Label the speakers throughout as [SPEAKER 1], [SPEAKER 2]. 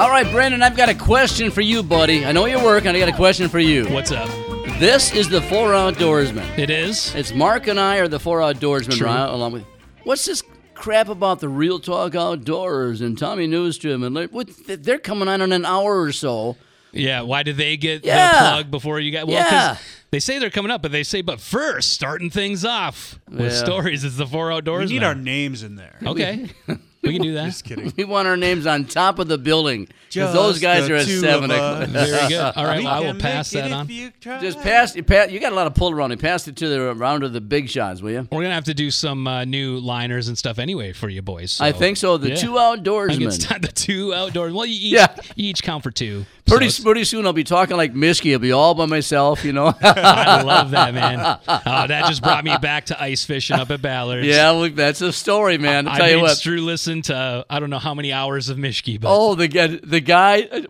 [SPEAKER 1] All right, Brandon, I've got a question for you, buddy. I know you're working. I got a question for you.
[SPEAKER 2] What's up?
[SPEAKER 1] This is the Four Outdoorsman.
[SPEAKER 2] It is.
[SPEAKER 1] It's Mark and I are the Four Outdoorsmen,
[SPEAKER 2] True.
[SPEAKER 1] right? Along with what's this crap about the Real Talk Outdoors and Tommy Newstrom and like, what, they're coming on in an hour or so.
[SPEAKER 2] Yeah. Why did they get
[SPEAKER 1] Yeah.
[SPEAKER 2] the plug before you got? Well, 'cause
[SPEAKER 1] Yeah.
[SPEAKER 2] they say they're coming up, but they say, but first, starting things off with
[SPEAKER 1] Yeah.
[SPEAKER 2] stories. is the four
[SPEAKER 3] We need our names in there.
[SPEAKER 2] Okay. we can do that.
[SPEAKER 3] Just kidding.
[SPEAKER 1] We want our names on top of the building because those guys are at seven o'clock.
[SPEAKER 3] us.
[SPEAKER 2] Very good. All right. Well, I will pass that on.
[SPEAKER 3] if you try.
[SPEAKER 1] Just pass, you pass. You got a lot of pull around. You pass it to the round of the big shots, will you?
[SPEAKER 2] We're gonna have to do some uh, new liners and stuff anyway for you boys. so-
[SPEAKER 1] I think so. The
[SPEAKER 2] Yeah.
[SPEAKER 1] two
[SPEAKER 2] I think it's
[SPEAKER 1] outdoorsmen.
[SPEAKER 2] time the two outdoors. Well, you each,
[SPEAKER 1] Yeah.
[SPEAKER 2] you each count for two.
[SPEAKER 1] Pretty,
[SPEAKER 2] So
[SPEAKER 1] pretty soon I'll be talking like Mischke. I'll be all by myself, you know.
[SPEAKER 2] I love that, man. Oh, that just brought me back to ice fishing up at Ballard's.
[SPEAKER 1] yeah, look, that's a story, man. I'll
[SPEAKER 2] I
[SPEAKER 1] tell you what.
[SPEAKER 2] Stu listen to I don't know how many hours of Mischke, but
[SPEAKER 1] Oh, the guy, the guy. uh,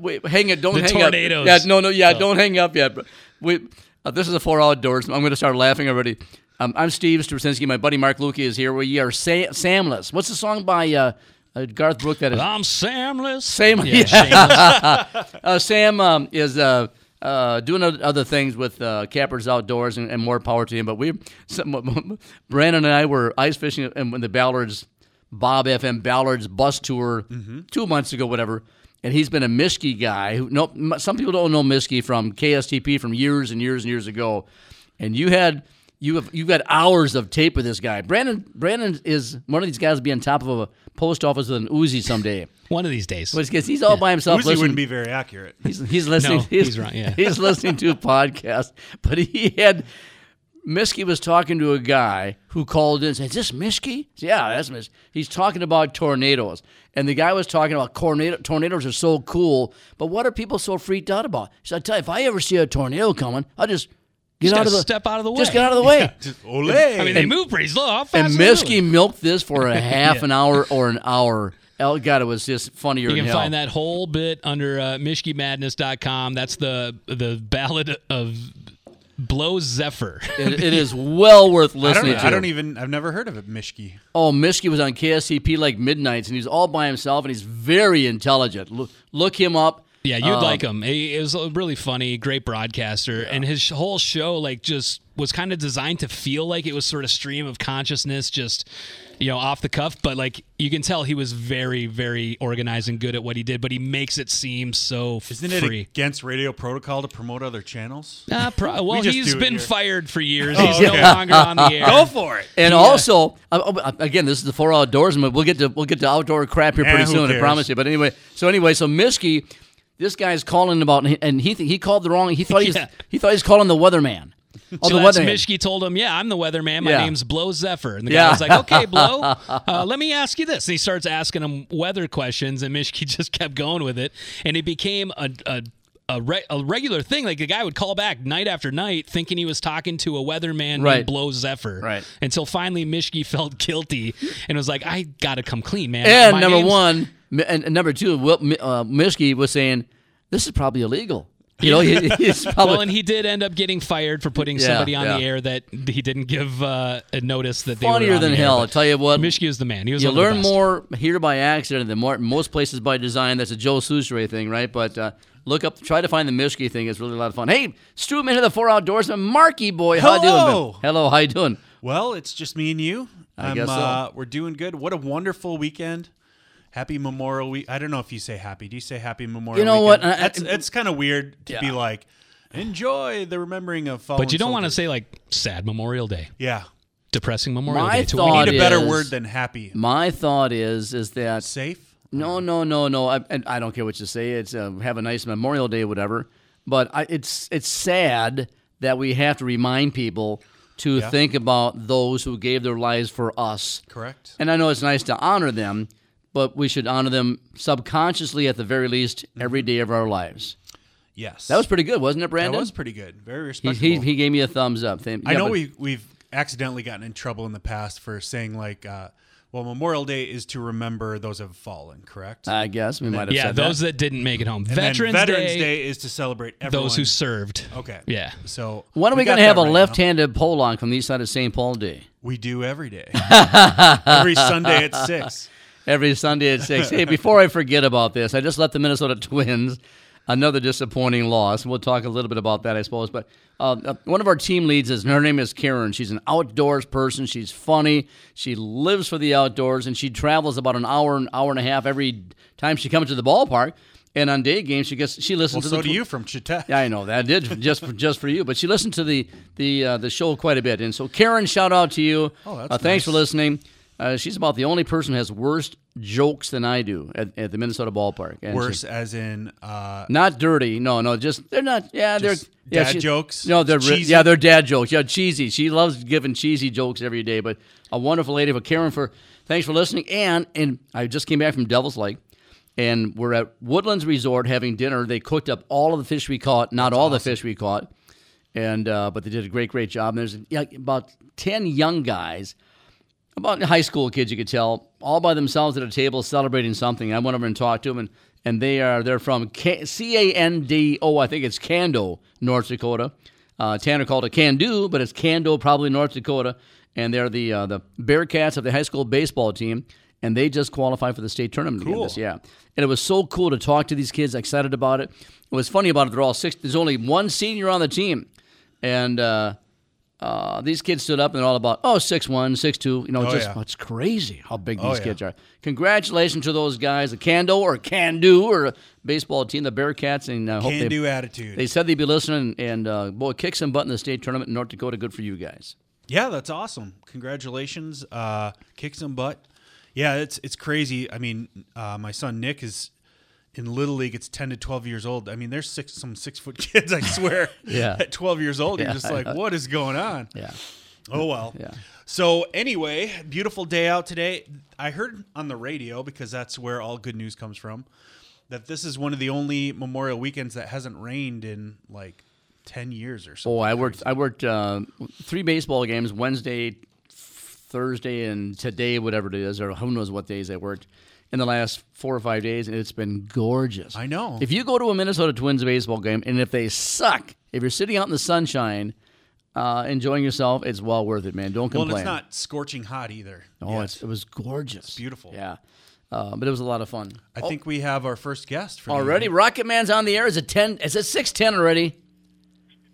[SPEAKER 1] Wait, uh, hang it. Don't
[SPEAKER 2] The
[SPEAKER 1] hang
[SPEAKER 2] tornadoes.
[SPEAKER 1] up. Yeah, no, no, yeah,
[SPEAKER 2] Oh.
[SPEAKER 1] don't hang up yet. But we, uh, this is a four outdoors. I'm going to start laughing already. Um, I'm Steve Straczynski. My buddy Mark Lukey is here. We are Sa- Samless. What's the song by uh, Garth Brooks? That is
[SPEAKER 2] I'm Samless.
[SPEAKER 1] Sam.
[SPEAKER 2] Yeah,
[SPEAKER 1] Yeah, uh, Sam um, is uh, uh, doing other things with uh, Capra's Outdoors, and, and more power to him. But we, some, Brandon and I were ice fishing in the Ballards, Bob FM Ballards bus tour two months ago, whatever. And he's been a Mischke guy. Who, no, some people don't know Mischke from KSTP from years and years and years ago. And you had you have you've got hours of tape with this guy. Brandon Brandon is one of these guys to be on top of a post office with an Uzi someday.
[SPEAKER 2] One of these days.
[SPEAKER 1] Because he's all by himself.
[SPEAKER 3] Usually
[SPEAKER 1] listening-
[SPEAKER 3] wouldn't be very accurate.
[SPEAKER 1] He's, he's listening.
[SPEAKER 2] No, he's right, yeah.
[SPEAKER 1] he's listening to a podcast, but he had Mischke was talking to a guy who called in and said, "Is this Mischke?" Yeah, that's Mischke. He's talking about tornadoes, and the guy was talking about tornado, tornadoes are so cool, but what are people so freaked out about? He said, "I tell you, if I ever see a tornado coming, I'll just get
[SPEAKER 2] Just
[SPEAKER 1] out of the
[SPEAKER 2] step out of the way.
[SPEAKER 1] Just get out of the way."
[SPEAKER 3] Just ole.
[SPEAKER 2] I mean, they move pretty slow. How fast
[SPEAKER 1] and
[SPEAKER 2] are they Mischke
[SPEAKER 1] milked this for a half an hour or an hour. Oh God, it was just funnier
[SPEAKER 2] You
[SPEAKER 1] than
[SPEAKER 2] can
[SPEAKER 1] hell.
[SPEAKER 2] find that whole bit under uh, MishkiMadness.com. That's the the ballad of Blow Zephyr.
[SPEAKER 1] It, it is well worth
[SPEAKER 3] I don't,
[SPEAKER 1] listening to.
[SPEAKER 3] I don't even. I've never heard of it, Mischke.
[SPEAKER 1] Oh, Mischke was on KSTP like midnights, and he's all by himself, and he's very intelligent. Look, look him up.
[SPEAKER 2] Yeah, you'd
[SPEAKER 1] Um,
[SPEAKER 2] like him. He he was a really funny, great broadcaster, and his whole show like just was kind of designed to feel like it was sort of stream of consciousness, just you know, off the cuff. But like you can tell, he was very, very organized and good at what he did. But he makes it seem so f-
[SPEAKER 3] Isn't it against radio protocol to promote other channels?
[SPEAKER 2] Nah, pro- well,
[SPEAKER 3] just
[SPEAKER 2] he's
[SPEAKER 3] do it
[SPEAKER 2] been
[SPEAKER 3] here.
[SPEAKER 2] fired for years.
[SPEAKER 3] Oh,
[SPEAKER 2] he's
[SPEAKER 3] okay.
[SPEAKER 2] no longer on the air.
[SPEAKER 3] Go for it.
[SPEAKER 1] And also, uh, uh, again, this is the four outdoorsman. We'll get to we'll get to outdoor crap here pretty
[SPEAKER 3] who
[SPEAKER 1] soon. I promise you. But anyway, so anyway, so Mischke, this guy's calling about, and he th- he called the wrong. He thought he was,
[SPEAKER 2] Yeah.
[SPEAKER 1] he thought he's calling the weatherman. Oh,
[SPEAKER 2] So
[SPEAKER 1] the weatherman.
[SPEAKER 2] Mischke told him, "Yeah, I'm the weatherman. My
[SPEAKER 1] Yeah.
[SPEAKER 2] name's Blow Zephyr." And the
[SPEAKER 1] Yeah.
[SPEAKER 2] guy was like, "Okay, Blow, uh, let me ask you this." And he starts asking him weather questions, and Mischke just kept going with it, and it became a. a a, re- a regular thing, like the guy would call back night after night, thinking he was talking to a weatherman
[SPEAKER 1] Right.
[SPEAKER 2] named Blow Zephyr.
[SPEAKER 1] Right.
[SPEAKER 2] Until finally, Mischke felt guilty and was like, "I gotta come clean, man."
[SPEAKER 1] And
[SPEAKER 2] My
[SPEAKER 1] number one, and, and number two, Will, uh, Mischke was saying this is probably illegal. You know, he, he's probably
[SPEAKER 2] Well, and he did end up getting fired for putting
[SPEAKER 1] Yeah,
[SPEAKER 2] somebody on the air that he didn't give uh, a notice that they were
[SPEAKER 1] funnier
[SPEAKER 2] on
[SPEAKER 1] than
[SPEAKER 2] the air,
[SPEAKER 1] hell. I'll tell you what.
[SPEAKER 2] Mischke is the man. He was
[SPEAKER 1] you
[SPEAKER 2] one the
[SPEAKER 1] learn more here by accident than more, most places by design. That's a Joe Soucheray thing, right? But uh, look up, try to find the Mischke thing. It's really a lot of fun. Hey, Struman to the four outdoorsman, Marky boy, how you doing?
[SPEAKER 3] Hello.
[SPEAKER 1] man? Hello, how you doing?
[SPEAKER 3] Well, it's just me and you.
[SPEAKER 1] I
[SPEAKER 3] I'm,
[SPEAKER 1] guess so.
[SPEAKER 3] uh, we're doing good. What a wonderful weekend. Happy Memorial Week. I don't know if you say happy. Do you say Happy Memorial
[SPEAKER 1] You know
[SPEAKER 3] Weekend?
[SPEAKER 1] what? I-
[SPEAKER 3] That's,
[SPEAKER 1] I-
[SPEAKER 3] that's kind of weird to be like, enjoy the remembering of fallen
[SPEAKER 2] But you don't want to say like sad Memorial Day,
[SPEAKER 3] Yeah.
[SPEAKER 2] depressing Memorial
[SPEAKER 1] My
[SPEAKER 2] Day. To
[SPEAKER 1] thought
[SPEAKER 3] Need a better
[SPEAKER 1] is-
[SPEAKER 3] word than happy.
[SPEAKER 1] My thought is, is that
[SPEAKER 3] Safe?
[SPEAKER 1] no, no, no, no. I, and I don't care what you say. It's uh, have a nice Memorial Day, whatever. But I, it's it's sad that we have to remind people to
[SPEAKER 3] Yeah.
[SPEAKER 1] think about those who gave their lives for us.
[SPEAKER 3] Correct.
[SPEAKER 1] And I know it's nice to honor them, but we should honor them subconsciously at the very least every day of our lives.
[SPEAKER 3] Yes.
[SPEAKER 1] That was pretty good, wasn't it, Brandon?
[SPEAKER 3] That was pretty good. Very
[SPEAKER 1] he,
[SPEAKER 3] respectful.
[SPEAKER 1] he, he gave me a thumbs up. Thank-
[SPEAKER 3] I know
[SPEAKER 1] but-
[SPEAKER 3] we we've accidentally gotten in trouble in the past for saying like, uh, well, Memorial Day is to remember those who have fallen. Correct.
[SPEAKER 1] I guess we might have said that.
[SPEAKER 2] yeah, those
[SPEAKER 1] that.
[SPEAKER 2] that. didn't make it home.
[SPEAKER 3] And then
[SPEAKER 2] Veterans,
[SPEAKER 3] Veterans
[SPEAKER 2] Day,
[SPEAKER 3] Day, is to celebrate everyone.
[SPEAKER 2] those who served.
[SPEAKER 3] Okay.
[SPEAKER 2] Yeah.
[SPEAKER 3] So
[SPEAKER 1] When are we,
[SPEAKER 3] got
[SPEAKER 1] going to have a
[SPEAKER 3] right
[SPEAKER 1] left-handed pole on from the east side of St. Paul Day?
[SPEAKER 3] We do every day. every Sunday at six.
[SPEAKER 1] Every Sunday at six. Hey, before I forget about this, I just let the Minnesota Twins. Another disappointing loss. We'll talk a little bit about that, I suppose. But uh, uh, one of our team leads is her name is Karen. She's an outdoors person. She's funny. She lives for the outdoors, and she travels about an hour, an hour and a half every time she comes to the ballpark. And on day games, she gets she listens
[SPEAKER 3] Well,
[SPEAKER 1] to
[SPEAKER 3] so
[SPEAKER 1] the
[SPEAKER 3] do you from Chita.
[SPEAKER 1] yeah, I know that I did just for, just for you, but she listened to the the uh, the show quite a bit, and so Karen, shout out to you.
[SPEAKER 3] Oh, that's
[SPEAKER 1] uh, thanks for listening. Uh, she's about the only person who has worse jokes than I do at, at the Minnesota ballpark. And she-
[SPEAKER 3] Worse, as in uh,
[SPEAKER 1] not dirty. No, no, just they're not. Yeah, they're yeah,
[SPEAKER 3] dad jokes?
[SPEAKER 1] No, they're
[SPEAKER 3] Cheesy?
[SPEAKER 1] yeah, they're dad jokes. Yeah, cheesy. She loves giving cheesy jokes every day. But a wonderful lady. But Karen, for thanks for listening. And and I just came back from Devil's Lake, and we're at Woodlands Resort having dinner. They cooked up all of the fish we caught, not all the fish we caught, and uh, but they did a great great job. And there's yeah, about ten young guys about high school kids, you could tell, all by themselves at a table celebrating something. I went over and talked to them, and, and they are they're from C A N D O. I think it's Cando, North Dakota. Uh, Tanner called it Cando, but it's Cando, probably North Dakota. And they're the uh, the Bearcats of the high school baseball team, and they just qualified for the state tournament
[SPEAKER 3] Cool.
[SPEAKER 1] this yeah. And it was so cool to talk to these kids, excited about it. It was funny about it. They're all six. There's only one senior on the team, and. Uh, uh, these kids stood up and they're all about oh six one six two you know
[SPEAKER 3] Oh,
[SPEAKER 1] just
[SPEAKER 3] yeah.
[SPEAKER 1] it's crazy how big
[SPEAKER 3] Oh,
[SPEAKER 1] these
[SPEAKER 3] yeah.
[SPEAKER 1] kids are congratulations to those guys the Cando or Can Do or baseball team the Bearcats and hope
[SPEAKER 3] can do attitude.
[SPEAKER 1] they said they'd be listening and uh, boy kick some butt in the state tournament in North Dakota good for you guys
[SPEAKER 3] Yeah, that's awesome. Congratulations. Uh, kick some butt. Yeah, it's it's crazy. I mean, uh, my son Nick is in little league. It's ten to twelve years old. I mean, there's six some six foot kids. I swear.
[SPEAKER 1] Yeah.
[SPEAKER 3] At twelve years old,
[SPEAKER 1] Yeah,
[SPEAKER 3] you're just like, what is going on?
[SPEAKER 1] yeah
[SPEAKER 3] Oh well.
[SPEAKER 1] Yeah.
[SPEAKER 3] So anyway, beautiful day out today. I heard on the radio because that's where all good news comes from. That this is one of the only Memorial weekends that hasn't rained in like ten years or so.
[SPEAKER 1] oh I worked I worked uh, three baseball games Wednesday Thursday and today whatever it is or who knows what days I worked in the last four or five days and it's been gorgeous
[SPEAKER 3] I know.
[SPEAKER 1] If you go to a Minnesota Twins baseball game and if they suck, if you're sitting out in the sunshine, uh, enjoying yourself, it's well worth it, man. Don't
[SPEAKER 3] well,
[SPEAKER 1] complain.
[SPEAKER 3] and it's not scorching hot either.
[SPEAKER 1] Oh,
[SPEAKER 3] Yes.
[SPEAKER 1] it's, it was gorgeous.
[SPEAKER 3] beautiful.
[SPEAKER 1] Yeah. Uh, but it was a lot of fun.
[SPEAKER 3] I think we have our first guest for
[SPEAKER 1] Already. Rocket Man's on the air. Is it ten? Is it six ten already?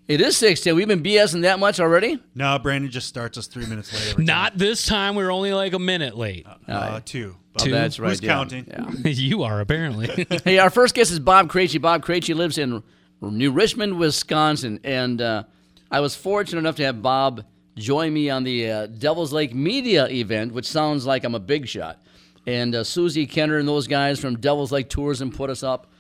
[SPEAKER 1] It is six ten. We've been BSing that much already.
[SPEAKER 3] No, Brandon just starts us three minutes late. every
[SPEAKER 2] Not this time. We're only like a minute late.
[SPEAKER 3] time. uh, two.
[SPEAKER 1] Oh, that's right.
[SPEAKER 3] Who's
[SPEAKER 1] yeah.
[SPEAKER 3] counting?
[SPEAKER 1] Yeah.
[SPEAKER 2] you are apparently.
[SPEAKER 1] hey, our first guest is Bob Krejci. Bob Krejci lives in New Richmond, Wisconsin, and uh, I was fortunate enough to have Bob join me on the uh, Devil's Lake Media event, which sounds like I'm a big shot. And uh, Susie Kenner and those guys from Devil's Lake Tourism put us up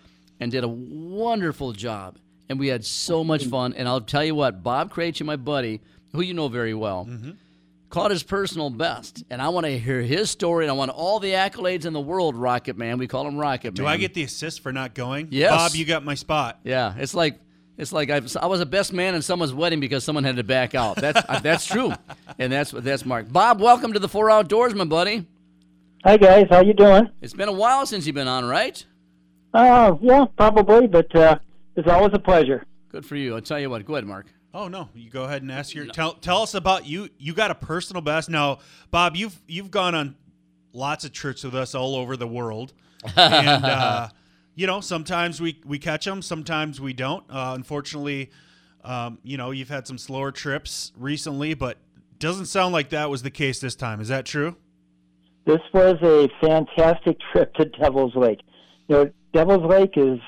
[SPEAKER 1] and did a wonderful job. And we had so much fun. And I'll tell you what, Bob Krejci, my buddy, who you know very well, caught his personal best. And I want to hear his story, and I want all the accolades in the world, Rocket Man. We call him Rocket
[SPEAKER 3] Do
[SPEAKER 1] Man.
[SPEAKER 3] Do I get the assist for not going?
[SPEAKER 1] Yes.
[SPEAKER 3] Bob, you got my spot.
[SPEAKER 1] Yeah, it's like it's like I've, I was a best man in someone's wedding because someone had to back out. That's uh, that's true, and that's that's Mark. Bob, welcome to the Four Outdoors, my buddy.
[SPEAKER 4] Hi guys, how you doing?
[SPEAKER 1] It's been a while since you've been on, right?
[SPEAKER 4] Uh, yeah, probably, but uh, it's always a pleasure.
[SPEAKER 1] Good for you. I'll tell you what. Go ahead, Mark.
[SPEAKER 3] Oh no, you go ahead and ask your tell tell us about you. You got a personal best. Now, Bob, you've you've gone on lots of trips with us all over the world, and uh, you know sometimes we we catch them, sometimes we don't. Uh, unfortunately, um, you know you've had some slower trips recently, but doesn't sound like that was the case this time. Is that true?
[SPEAKER 4] This was a fantastic trip to Devil's Lake. You know, Devil's Lake is.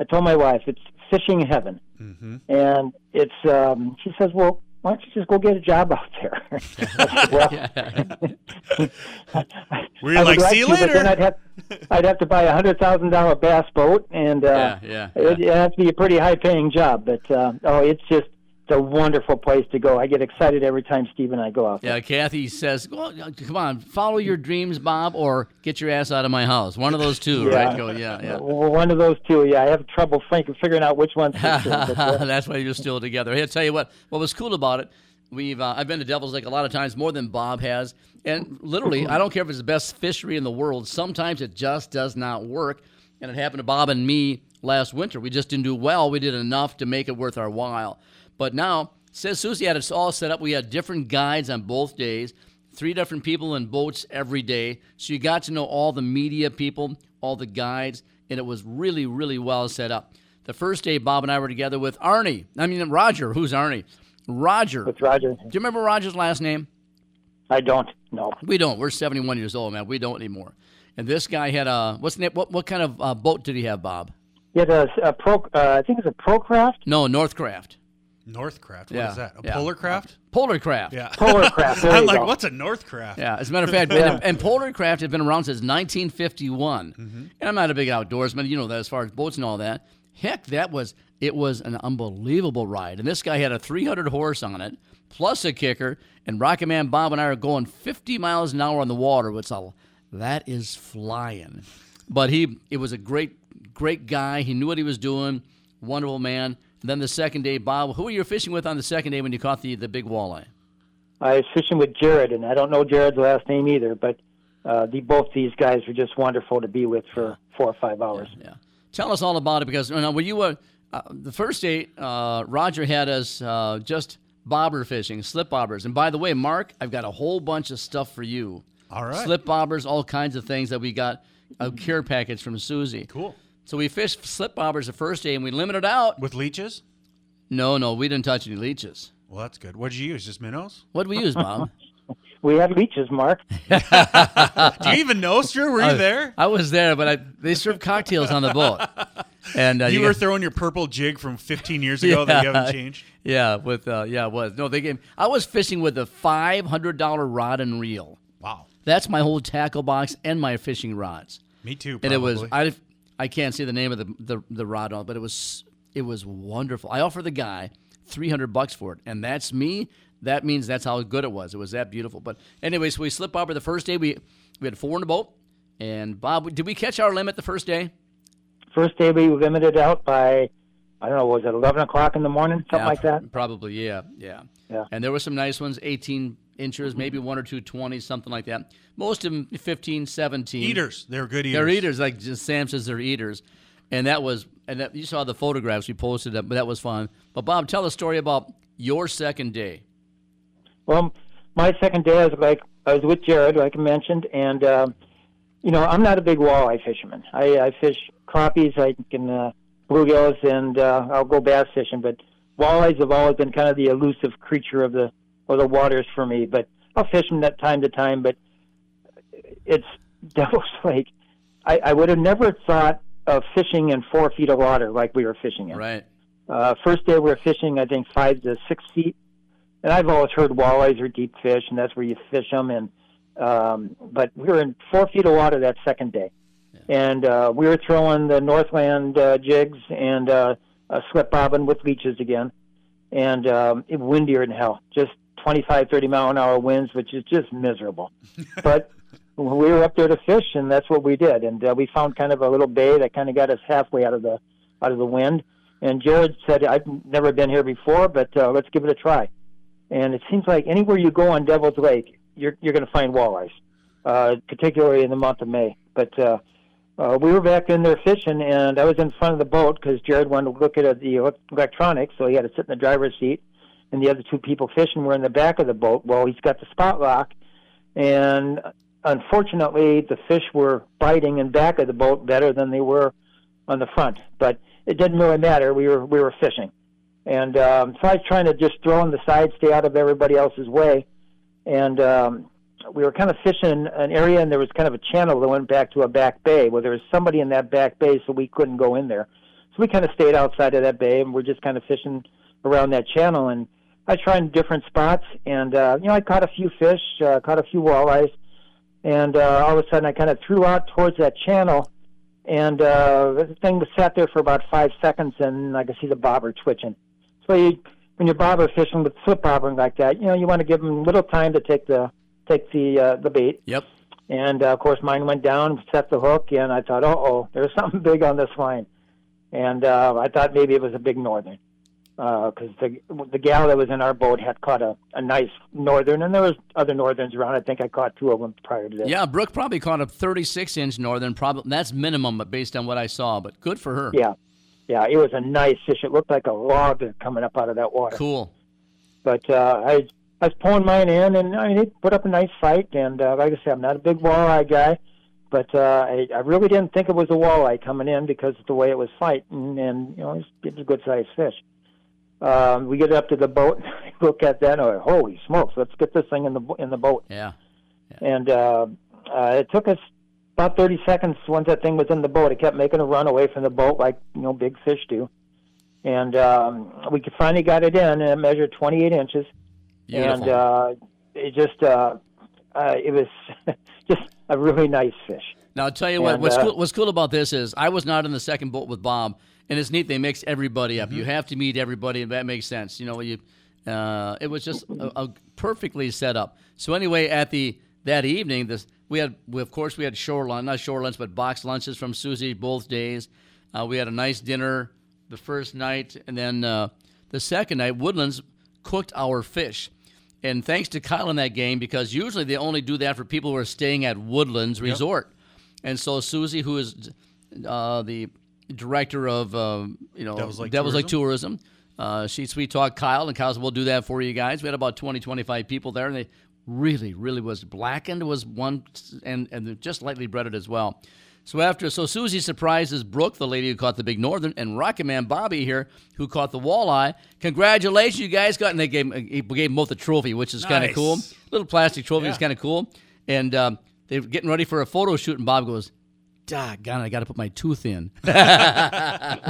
[SPEAKER 4] I told my wife it's fishing heaven,
[SPEAKER 3] Mm-hmm.
[SPEAKER 4] and it's. Um, she says, "Well, why don't you just go get a job out there?" I said, well,
[SPEAKER 3] Were you
[SPEAKER 4] I
[SPEAKER 3] like, see you
[SPEAKER 4] to, but then
[SPEAKER 3] later?
[SPEAKER 4] I'd have, I'd have to buy a hundred thousand dollar bass boat, and uh,
[SPEAKER 1] Yeah, yeah,
[SPEAKER 4] It, it has to be a pretty high paying job. But uh, oh, it's just it's a wonderful place to go. I get excited every time Steve and I go out there.
[SPEAKER 1] Yeah, Kathy says, well, "Come on, follow your dreams, Bob, or get your ass out of my house." One of those two,
[SPEAKER 4] Yeah.
[SPEAKER 1] right? Go, yeah, yeah.
[SPEAKER 4] Well, One of those two. Yeah, I have trouble figuring out which one,
[SPEAKER 1] That's why you're still together. Hey, I'll tell you what. What was cool about it? We've uh, I've been to Devil's Lake a lot of times, more than Bob has, and literally, I don't care if it's the best fishery in the world. Sometimes it just does not work, and it happened to Bob and me last winter. We just didn't do well. We did enough to make it worth our while. But now, says Susie had it all set up. We had different guides on both days. three different people in boats every day. So you got to know all the media people, all the guides, and it was really, really well set up. The first day, Bob and I were together with Arnie. I mean, Roger. Who's Arnie? Roger.
[SPEAKER 4] With Roger.
[SPEAKER 1] Do you remember Roger's last name?
[SPEAKER 4] I don't No.
[SPEAKER 1] We don't. We're 71 years old, man. We don't anymore. And this guy had a what's the name? What what kind of uh, boat did he have, Bob?
[SPEAKER 4] He had a, a pro. Uh, I think it's a Procraft.
[SPEAKER 1] No, Northcraft.
[SPEAKER 3] Northcraft. What is
[SPEAKER 1] Yeah,
[SPEAKER 3] that? A
[SPEAKER 1] yeah.
[SPEAKER 3] Polar
[SPEAKER 1] craft.
[SPEAKER 3] Yeah.
[SPEAKER 4] Polarcraft. There
[SPEAKER 3] I'm like,
[SPEAKER 4] go.
[SPEAKER 3] what's a Northcraft?
[SPEAKER 1] Yeah, as a matter of fact, and, and Polarcraft had been around since 1951. Mm-hmm. And I'm not a big outdoorsman, you know that as far as boats and all that. Heck, that was it was an unbelievable ride. And this guy had a 300 horse on it, plus a kicker. And Rocket Man Bob and I are going 50 miles an hour on the water. Which all that is flying. But he, it was a great, great guy. He knew what he was doing. Wonderful man. Then the second day, Bob, who were you fishing with on the second day when you caught the, the big walleye?
[SPEAKER 4] I was fishing with Jared, and I don't know Jared's last name either, but uh, the, both these guys were just wonderful to be with for four or five hours.
[SPEAKER 1] Yeah. Tell us all about it because you know, when you were uh, the first day, uh, Roger had us uh, just bobber fishing, slip bobbers. And by the way, Mark, I've got a whole bunch of stuff for you.
[SPEAKER 3] All right.
[SPEAKER 1] Slip bobbers, all kinds of things that we got a care package from Susie.
[SPEAKER 3] Cool.
[SPEAKER 1] So we fished slip bobbers the first day and we limited out.
[SPEAKER 3] With leeches?
[SPEAKER 1] No, no, we didn't touch any leeches.
[SPEAKER 3] Well, that's good. What did you use? Just minnows?
[SPEAKER 1] What did we use, Bob?
[SPEAKER 4] We had leeches, Mark.
[SPEAKER 3] Do you even know, Stu? Were you there?
[SPEAKER 1] I was there, but I, they served cocktails on the boat. And uh,
[SPEAKER 3] You
[SPEAKER 1] you
[SPEAKER 3] were
[SPEAKER 1] got-
[SPEAKER 3] throwing your purple jig from 15 years ago that you haven't changed?
[SPEAKER 1] Yeah, with uh, yeah, it was no. They gave. I was fishing with a five hundred dollar rod and reel.
[SPEAKER 3] Wow.
[SPEAKER 1] That's my whole tackle box and my fishing rods.
[SPEAKER 3] Me too,
[SPEAKER 1] And it was. I I can't see the name of the the, the rod on, but it was it was wonderful. I offered the guy three hundred bucks for it, and that's me. That means that's how good it was. It was that beautiful. But anyways, we slip bobber the first day. We we had four in the boat, and Bob, did we catch our limit the first day?
[SPEAKER 4] First day we limited out by, I don't know, was it 11 o'clock in the morning? Something
[SPEAKER 1] Yeah,
[SPEAKER 4] like that?
[SPEAKER 1] Probably, yeah, yeah.
[SPEAKER 4] Yeah.
[SPEAKER 1] And there were some nice ones, 18 inches, maybe one or two 20s, something like that. Most of them 15, 17.
[SPEAKER 3] eaters. They're good eaters.
[SPEAKER 1] They're eaters, like Sam says they're eaters. And that was, and that, you saw the photographs we posted, up, but that was fun. But Bob, tell a story about your second day.
[SPEAKER 4] Well, my second day, I was like, I was with Jared, like I mentioned, and uh, you know, I'm not a big walleye fisherman. I, I fish crappies, I can uh, bluegills, and uh, I'll go bass fishing. But walleyes have always been kind of the elusive creature of the of the waters for me. But I'll fish them that time to time. But it's Devil's Lake. I, I would have never thought of fishing in four feet of water like we were fishing in.
[SPEAKER 1] Right.
[SPEAKER 4] Uh, first day we were fishing, I think five to six feet, and I've always heard walleyes are deep fish, and that's where you fish them. And um, but we were in four feet of water that second day, and uh, we were throwing the Northland uh, jigs and uh, a slip bobbing with leeches again, and um, it windier than hell, just 25, 30 mile an hour winds, which is just miserable. but we were up there to fish, and that's what we did. And uh, we found kind of a little bay that kind of got us halfway out of the out of the wind. And Jared said, "I've never been here before, but uh, let's give it a try." And it seems like anywhere you go on Devil's Lake, you're you're going to find walleyes, uh, particularly in the month of May. But uh, uh, we were back in there fishing, and I was in front of the boat because Jared wanted to look at the electronics, so he had to sit in the driver's seat, and the other two people fishing were in the back of the boat. Well, he's got the spot lock, and unfortunately, the fish were biting in back of the boat better than they were on the front. But it didn't really matter. We were we were fishing, and um, so I was trying to just throw on the side, stay out of everybody else's way, and um, we were kind of fishing an area, and there was kind of a channel that went back to a back bay. Well, there was somebody in that back bay, so we couldn't go in there. So we kind of stayed outside of that bay, and we're just kind of fishing around that channel. And I tried different spots, and uh, you know, I caught a few fish, uh, caught a few walleyes, and uh, all of a sudden, I kind of threw out towards that channel, and uh, the thing was sat there for about five seconds, and I could see the bobber twitching. So you, when you're bobber fishing with slip bobbering like that, you know, you want to give them a little time to take the take the uh, the bait.
[SPEAKER 1] Yep.
[SPEAKER 4] And uh, of course, mine went down, set the hook, and I thought, oh, oh, there's something big on this line. And uh, I thought maybe it was a big northern, because the the gal that was in our boat had caught a, a nice northern, and there was other northerns around. I think I caught two of them prior to this.
[SPEAKER 1] Yeah, Brooke probably caught a 36 inch northern. Probably that's minimum, but based on what I saw. But good for her.
[SPEAKER 4] yeah, yeah. It was a nice fish. It looked like a log coming up out of that water.
[SPEAKER 1] Cool.
[SPEAKER 4] But uh, I I was pulling mine in, and I mean, it put up a nice fight. And uh, like I said, I'm not a big walleye guy, but uh, I, I really didn't think it was a walleye coming in because of the way it was fighting, and you know, it was, it was a good sized fish. Um, we get up to the boat, and look at that, and like, holy smokes, let's get this thing in the in the boat.
[SPEAKER 1] Yeah.
[SPEAKER 4] And uh, uh, it took us about 30 seconds once that thing was in the boat. It kept making a run away from the boat like you know big fish do. And um, we finally got it in, and it measured 28 inches.
[SPEAKER 1] Beautiful.
[SPEAKER 4] And uh, it just uh, uh, it was just a really nice fish.
[SPEAKER 1] Now I'll tell you what.
[SPEAKER 4] And,
[SPEAKER 1] What's
[SPEAKER 4] uh,
[SPEAKER 1] cool, what's cool about this is I was not in the second boat with Bob, and it's neat. They mix everybody up. You have to meet everybody, and that makes sense. You know, you. Uh, it was just a, a perfectly set up. So anyway, at the that evening, this we had, we, of course, we had shore lunch, not shore lunch, but box lunches from Susie both days. Uh, we had a nice dinner the first night, and then uh, the second night, Woodlands cooked our fish. And thanks to Kyle in that game, because usually they only do that for people who are staying at Woodlands Resort. And so Susie, who is uh, the director of um, you know
[SPEAKER 3] Devil's Lake
[SPEAKER 1] Lake Tourism, uh, she sweet talked Kyle, and Kyle said, "We'll do that for you guys." We had about 20, 25 people there, and they really, really was blackened was one, and and just lightly breaded as well. So after, so Susie surprises Brooke, the lady who caught the big northern, and Rocket Man Bobby here, who caught the walleye. Congratulations, you guys got, and they gave, he gave them both a trophy, which is kind of cool. Little plastic trophy is kind of cool. And um, they're getting ready for a photo shoot, and Bob goes, Doggone, I got to put my tooth in. yeah.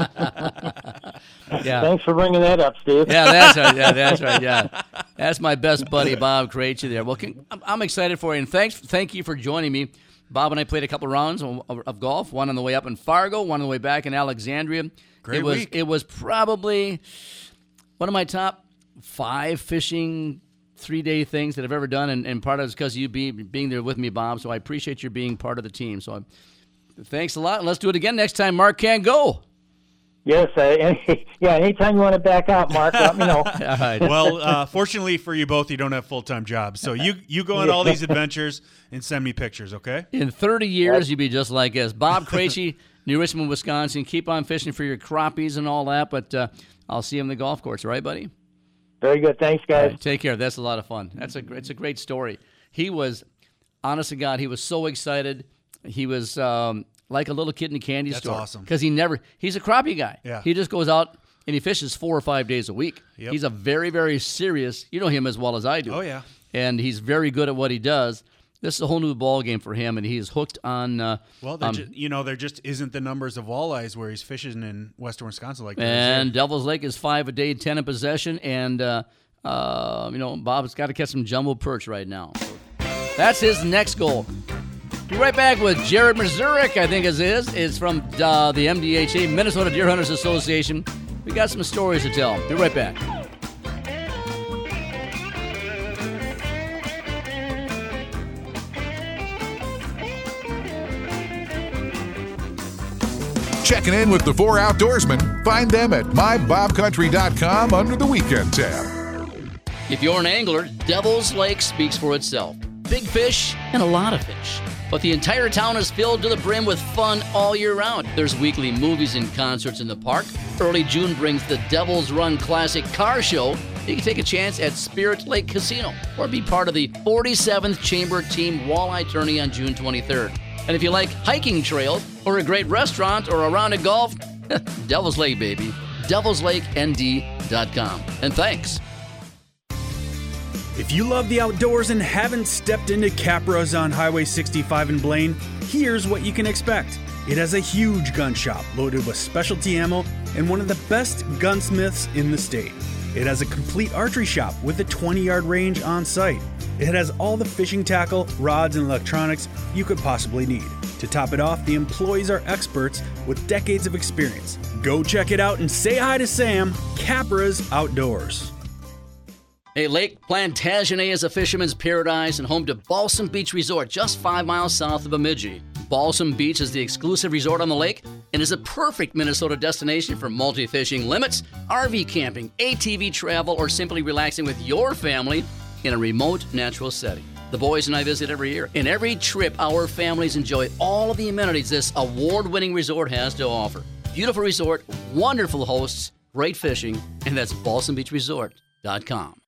[SPEAKER 4] Thanks for bringing that up, Steve.
[SPEAKER 1] Yeah, that's right. Yeah, that's right. Yeah, that's my best buddy, Bob Krejci there. Well, can, I'm, I'm excited for you, and thanks, thank you for joining me. Bob and I played a couple rounds of, of golf. One on the way up in Fargo, one on the way back in Alexandria.
[SPEAKER 3] Great
[SPEAKER 1] it was
[SPEAKER 3] week.
[SPEAKER 1] it was probably one of my top five fishing three day things that I've ever done, and, and part of it's because you be, being there with me, Bob. So I appreciate you being part of the team. So I, thanks a lot. Let's do it again next time. Mark can go.
[SPEAKER 4] Yes, uh, any, yeah. Anytime you want to back out, Mark, let me know.
[SPEAKER 1] All right.
[SPEAKER 3] Well, uh, fortunately for you both, you don't have full time jobs, so you you go on all these adventures and send me pictures, okay?
[SPEAKER 1] In 30 years, you'd be just like us. Bob Krejci, New Richmond, Wisconsin. Keep on fishing for your crappies and all that, but uh, I'll see you on the golf course, all right, buddy?
[SPEAKER 4] Very good. Thanks, guys.
[SPEAKER 1] right, take care. That's a lot of fun. That's a it's a great story. He was, honest to God, he was so excited. He was um, like a little kid in a candy
[SPEAKER 3] That's
[SPEAKER 1] store.
[SPEAKER 3] awesome.
[SPEAKER 1] Because he never, he's a crappie guy.
[SPEAKER 3] Yeah.
[SPEAKER 1] He just goes out and he fishes four or five days a week.
[SPEAKER 3] Yep.
[SPEAKER 1] He's a very, very serious, you know him as well as I do.
[SPEAKER 3] Oh, yeah.
[SPEAKER 1] And he's very good at what he does. This is a whole new ball game for him, and he's hooked on. Uh,
[SPEAKER 3] Well, there
[SPEAKER 1] um,
[SPEAKER 3] ju- you know there just isn't the numbers of walleyes where he's fishing in western Wisconsin like is
[SPEAKER 1] And. Devil's Lake is five a day, ten in possession, and uh, uh, you know Bob's got to catch some jumbo perch right now. That's his next goal. Be right back with Jared Mazurek, I think is his. Is from uh, the MDHA, Minnesota Deer Hunters Association. We got some stories to tell. Be right back.
[SPEAKER 5] Checking in with the four outdoorsmen. Find them at mybobcountry.com under the weekend tab.
[SPEAKER 1] If you're an angler, Devil's Lake speaks for itself. Big fish and a lot of fish. But the entire town is filled to the brim with fun all year round. There's weekly movies and concerts in the park. Early June brings the Devil's Run Classic Car Show. You can take a chance at Spirit Lake Casino or be part of the 47th Chamber Team Walleye Tourney on June 23rd. And if you like hiking trails or a great restaurant or a round of golf, Devil's Lake, baby. Devil'sLakeND.com. And thanks.
[SPEAKER 6] If you love the outdoors and haven't stepped into Capra's on Highway 65 in Blaine, here's what you can expect. It has a huge gun shop loaded with specialty ammo and one of the best gunsmiths in the state. It has a complete archery shop with a 20 yard range on site. It has all the fishing tackle, rods, and electronics you could possibly need. To top it off, the employees are experts with decades of experience. Go check it out and say hi to Sam, Capra's Outdoors.
[SPEAKER 1] Hey, Lake Plantagenet is a fisherman's paradise and home to Balsam Beach Resort, just five miles south of Bemidji. Balsam Beach is the exclusive resort on the lake and is a perfect Minnesota destination for multi fishing limits, RV camping, ATV travel, or simply relaxing with your family in a remote natural setting. The boys and I visit every year. In every trip, our families enjoy all of the amenities this award winning resort has to offer. Beautiful resort, wonderful hosts, great fishing, and that's balsambeachresort.com.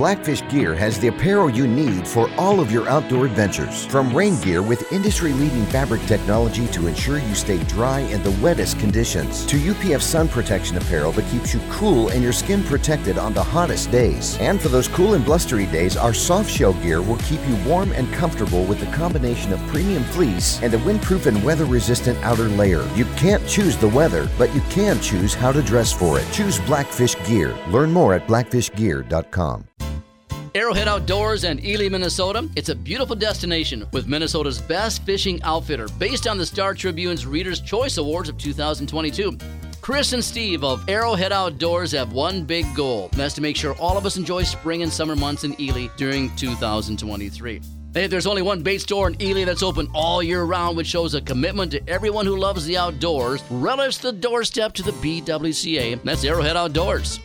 [SPEAKER 7] Blackfish Gear has the apparel you need for all of your outdoor adventures. From rain gear with industry leading fabric technology to ensure you stay dry in the wettest conditions, to UPF sun protection apparel that keeps you cool and your skin protected on the hottest days. And for those cool and blustery days, our soft shell gear will keep you warm and comfortable with the combination of premium fleece and a windproof and weather resistant outer layer. You can't choose the weather, but you can choose how to dress for it. Choose Blackfish Gear. Learn more at blackfishgear.com.
[SPEAKER 1] Arrowhead Outdoors and Ely, Minnesota. It's a beautiful destination with Minnesota's best fishing outfitter based on the Star Tribune's Reader's Choice Awards of 2022. Chris and Steve of Arrowhead Outdoors have one big goal, and that's to make sure all of us enjoy spring and summer months in Ely during 2023. Hey, there's only one bait store in Ely that's open all year round, which shows a commitment to everyone who loves the outdoors. Relish the doorstep to the BWCA. That's Arrowhead Outdoors.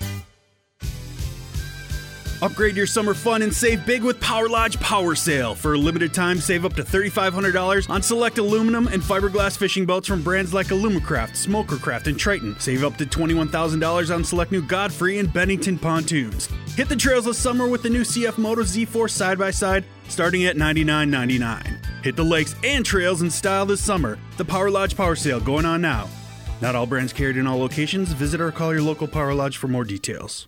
[SPEAKER 6] Upgrade your summer fun and save big with Power Lodge Power Sale. For a limited time, save up to $3,500 on select aluminum and fiberglass fishing boats from brands like Alumacraft, Smokercraft, and Triton. Save up to $21,000 on select new Godfrey and Bennington pontoons. Hit the trails this summer with the new CF Moto Z4 side by side, starting at $99.99. Hit the lakes and trails in style this summer. The Power Lodge Power Sale going on now. Not all brands carried in all locations. Visit or call your local Power Lodge for more details.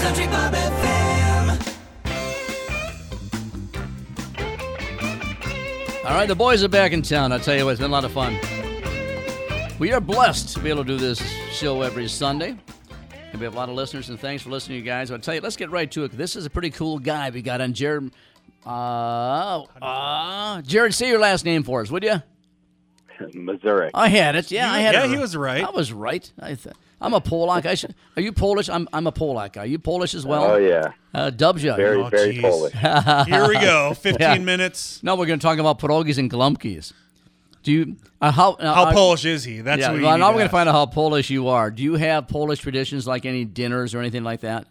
[SPEAKER 8] Total Country Bob FM.
[SPEAKER 1] All right, the boys are back in town. I tell you what, it's been a lot of fun. We are blessed to be able to do this show every Sunday. And we have a lot of listeners, and thanks for listening, you guys. I'll tell you, let's get right to it. This is a pretty cool guy we got on Jared. Uh, uh, Jared, say your last name for us, would you?
[SPEAKER 9] Mazurek.
[SPEAKER 1] I had it. Yeah, I had
[SPEAKER 3] yeah,
[SPEAKER 1] it.
[SPEAKER 3] he was right.
[SPEAKER 1] I was right. I th- I'm a Polak. I should, are you Polish? I'm, I'm a Polak. Are you Polish as well?
[SPEAKER 9] Oh yeah,
[SPEAKER 1] Uh, Dubja.
[SPEAKER 9] very
[SPEAKER 3] Oh,
[SPEAKER 9] very
[SPEAKER 3] geez.
[SPEAKER 9] Polish.
[SPEAKER 3] Here we go. 15
[SPEAKER 1] Yeah.
[SPEAKER 3] minutes.
[SPEAKER 1] No, we're going to talk about pierogies and glumkis. Do you uh, how uh,
[SPEAKER 3] How
[SPEAKER 1] uh,
[SPEAKER 3] Polish is he? That's
[SPEAKER 1] yeah,
[SPEAKER 3] what we
[SPEAKER 1] well, now we're going to find out how Polish you are. Do you have Polish traditions like any dinners or anything like that?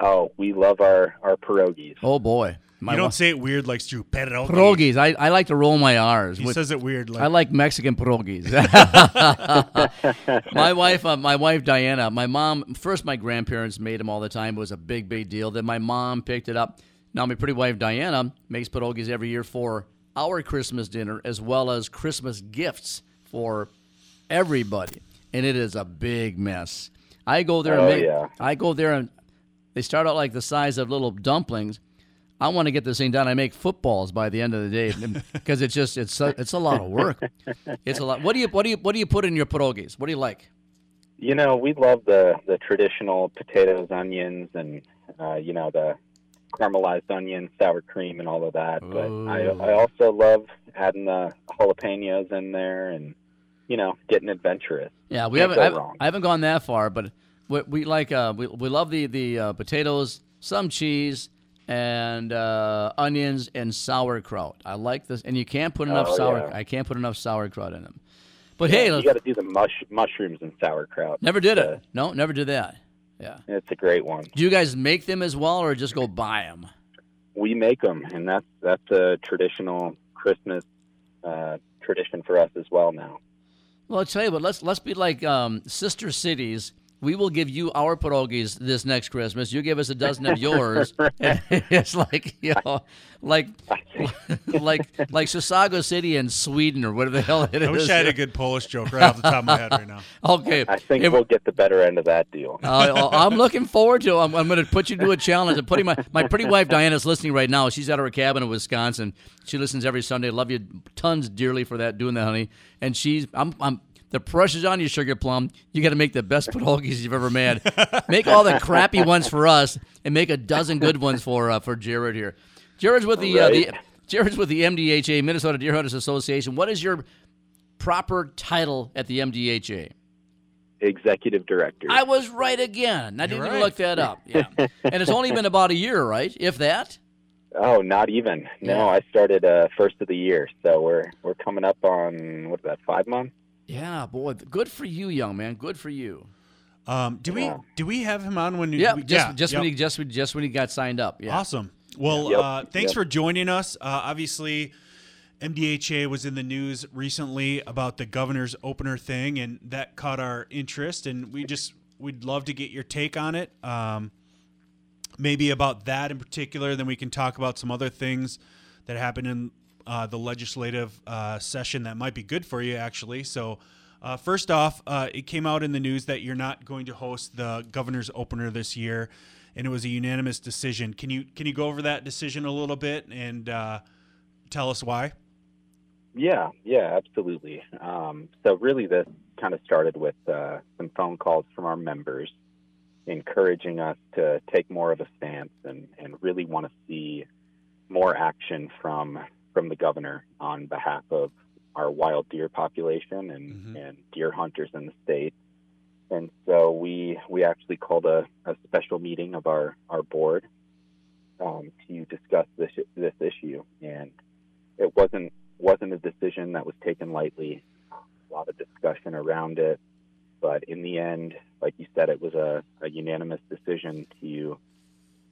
[SPEAKER 9] Oh, we love our our pierogies.
[SPEAKER 1] Oh boy, my
[SPEAKER 3] You don't say it weird like Stu. Pierogi.
[SPEAKER 1] pierogies. I, I like to roll my R's.
[SPEAKER 3] He
[SPEAKER 1] with-
[SPEAKER 3] says it weird. Like,
[SPEAKER 1] I like Mexican pierogies. my wife, uh, my wife Diana, my mom. First, my grandparents made them all the time. It was a big, big deal. Then my mom picked it up. Now my pretty wife Diana makes pierogies every year for our Christmas dinner as well as Christmas gifts for everybody, and it is a big mess. I go there. and
[SPEAKER 9] Oh,
[SPEAKER 1] make,
[SPEAKER 9] yeah.
[SPEAKER 1] I go there and they start out like the size of little dumplings. I want to get this thing done. I make footballs by the end of the day because it's just it's a, it's a lot of work. It's a lot. What do you what do you what do you put in your pierogies? What do you like?
[SPEAKER 9] You know, we love the the traditional potatoes, onions, and uh, you know the caramelized onion, sour cream, and all of that. But I
[SPEAKER 1] Ooh.
[SPEAKER 9] I also love adding the jalapenos in there, and you know, getting adventurous.
[SPEAKER 1] Yeah, we
[SPEAKER 9] Can't
[SPEAKER 1] haven't
[SPEAKER 9] go
[SPEAKER 1] I haven't. I haven't gone that far, but we, we like uh, we we love the the uh, potatoes, some cheese, and uh, onions and sauerkraut. I like this, and you can't put enough
[SPEAKER 9] Oh,
[SPEAKER 1] sour.
[SPEAKER 9] yeah.
[SPEAKER 1] I can't put enough sauerkraut in them. But hey,
[SPEAKER 9] you got to do the mush mushrooms and sauerkraut.
[SPEAKER 1] never did
[SPEAKER 9] Uh,
[SPEAKER 1] it. No, never did that. Yeah.
[SPEAKER 9] It's a great one.
[SPEAKER 1] Do you guys make them as well, or just go buy them?
[SPEAKER 9] We make them, and that's that's a traditional Christmas uh, tradition for us as well now.
[SPEAKER 1] Well, I'll tell you what. Let's let's be like um, sister cities we will give you our pierogies this next Christmas. You give us a dozen of yours. It's like you know, like like like Chisago City in Sweden or whatever the hell it is.
[SPEAKER 3] I wish I had a good Polish joke right off the top of my head right now.
[SPEAKER 1] Okay,
[SPEAKER 9] I think
[SPEAKER 1] If-
[SPEAKER 9] we'll get the better end of that deal.
[SPEAKER 1] uh, I'm looking forward to. it. I'm, I'm going to put you to a challenge. I'm putting my my pretty wife Diana's listening right now. She's at her cabin in Wisconsin. She listens every Sunday. Love you tons dearly for that doing that, honey. And she's I'm I'm the pressure's on you, Sugar Plum. You got to make the best pierogies you've ever made. make all the crappy ones for us, and make a dozen good ones for uh, for Jared here. Jared's with the uh, the Jared's with the MDHA Minnesota Deer Hunters Association. What is your proper title at the MDHA?
[SPEAKER 9] Executive director.
[SPEAKER 1] I was right again. I didn't even look that up. Yeah. and it's only been about a year, right? If that.
[SPEAKER 9] Oh, not even. No,
[SPEAKER 1] Yeah.
[SPEAKER 9] I started uh, first of the year, so we're we're coming up on what's that? Five months.
[SPEAKER 1] Yeah, boy. Good for you, young man. Good for you.
[SPEAKER 3] Um, do we do we have him on when?
[SPEAKER 1] Yeah,
[SPEAKER 3] we,
[SPEAKER 1] just
[SPEAKER 3] yeah,
[SPEAKER 1] just
[SPEAKER 3] yep.
[SPEAKER 1] when he just when- just when he got signed up. Yeah.
[SPEAKER 3] Awesome. Well,
[SPEAKER 9] Yep.
[SPEAKER 3] uh, thanks
[SPEAKER 9] Yep.
[SPEAKER 3] for joining us. Uh, obviously, MDHA was in the news recently about the governor's opener thing, and that caught our interest. And we just we'd love to get your take on it. Um, maybe about that in particular. Then we can talk about some other things that happened in uh, the legislative uh, session that might be good for you, actually. So. Uh, first off, uh, it came out in the news that you're not going to host the governor's opener this year, and it was a unanimous decision. Can you can you go over that decision a little bit and uh, tell us why?
[SPEAKER 9] Yeah, yeah, absolutely. Um, so really, this kind of started with uh, some phone calls from our members, encouraging us to take more of a stance and, and really want to see more action from from the governor on behalf of our wild deer population and,
[SPEAKER 3] Mhm.
[SPEAKER 9] and deer hunters in the state. And so we we actually called a, a special meeting of our our board um, to discuss this this issue, and it wasn't wasn't a decision that was taken lightly. A lot of discussion around it, but in the end, like you said, it was a, a unanimous decision to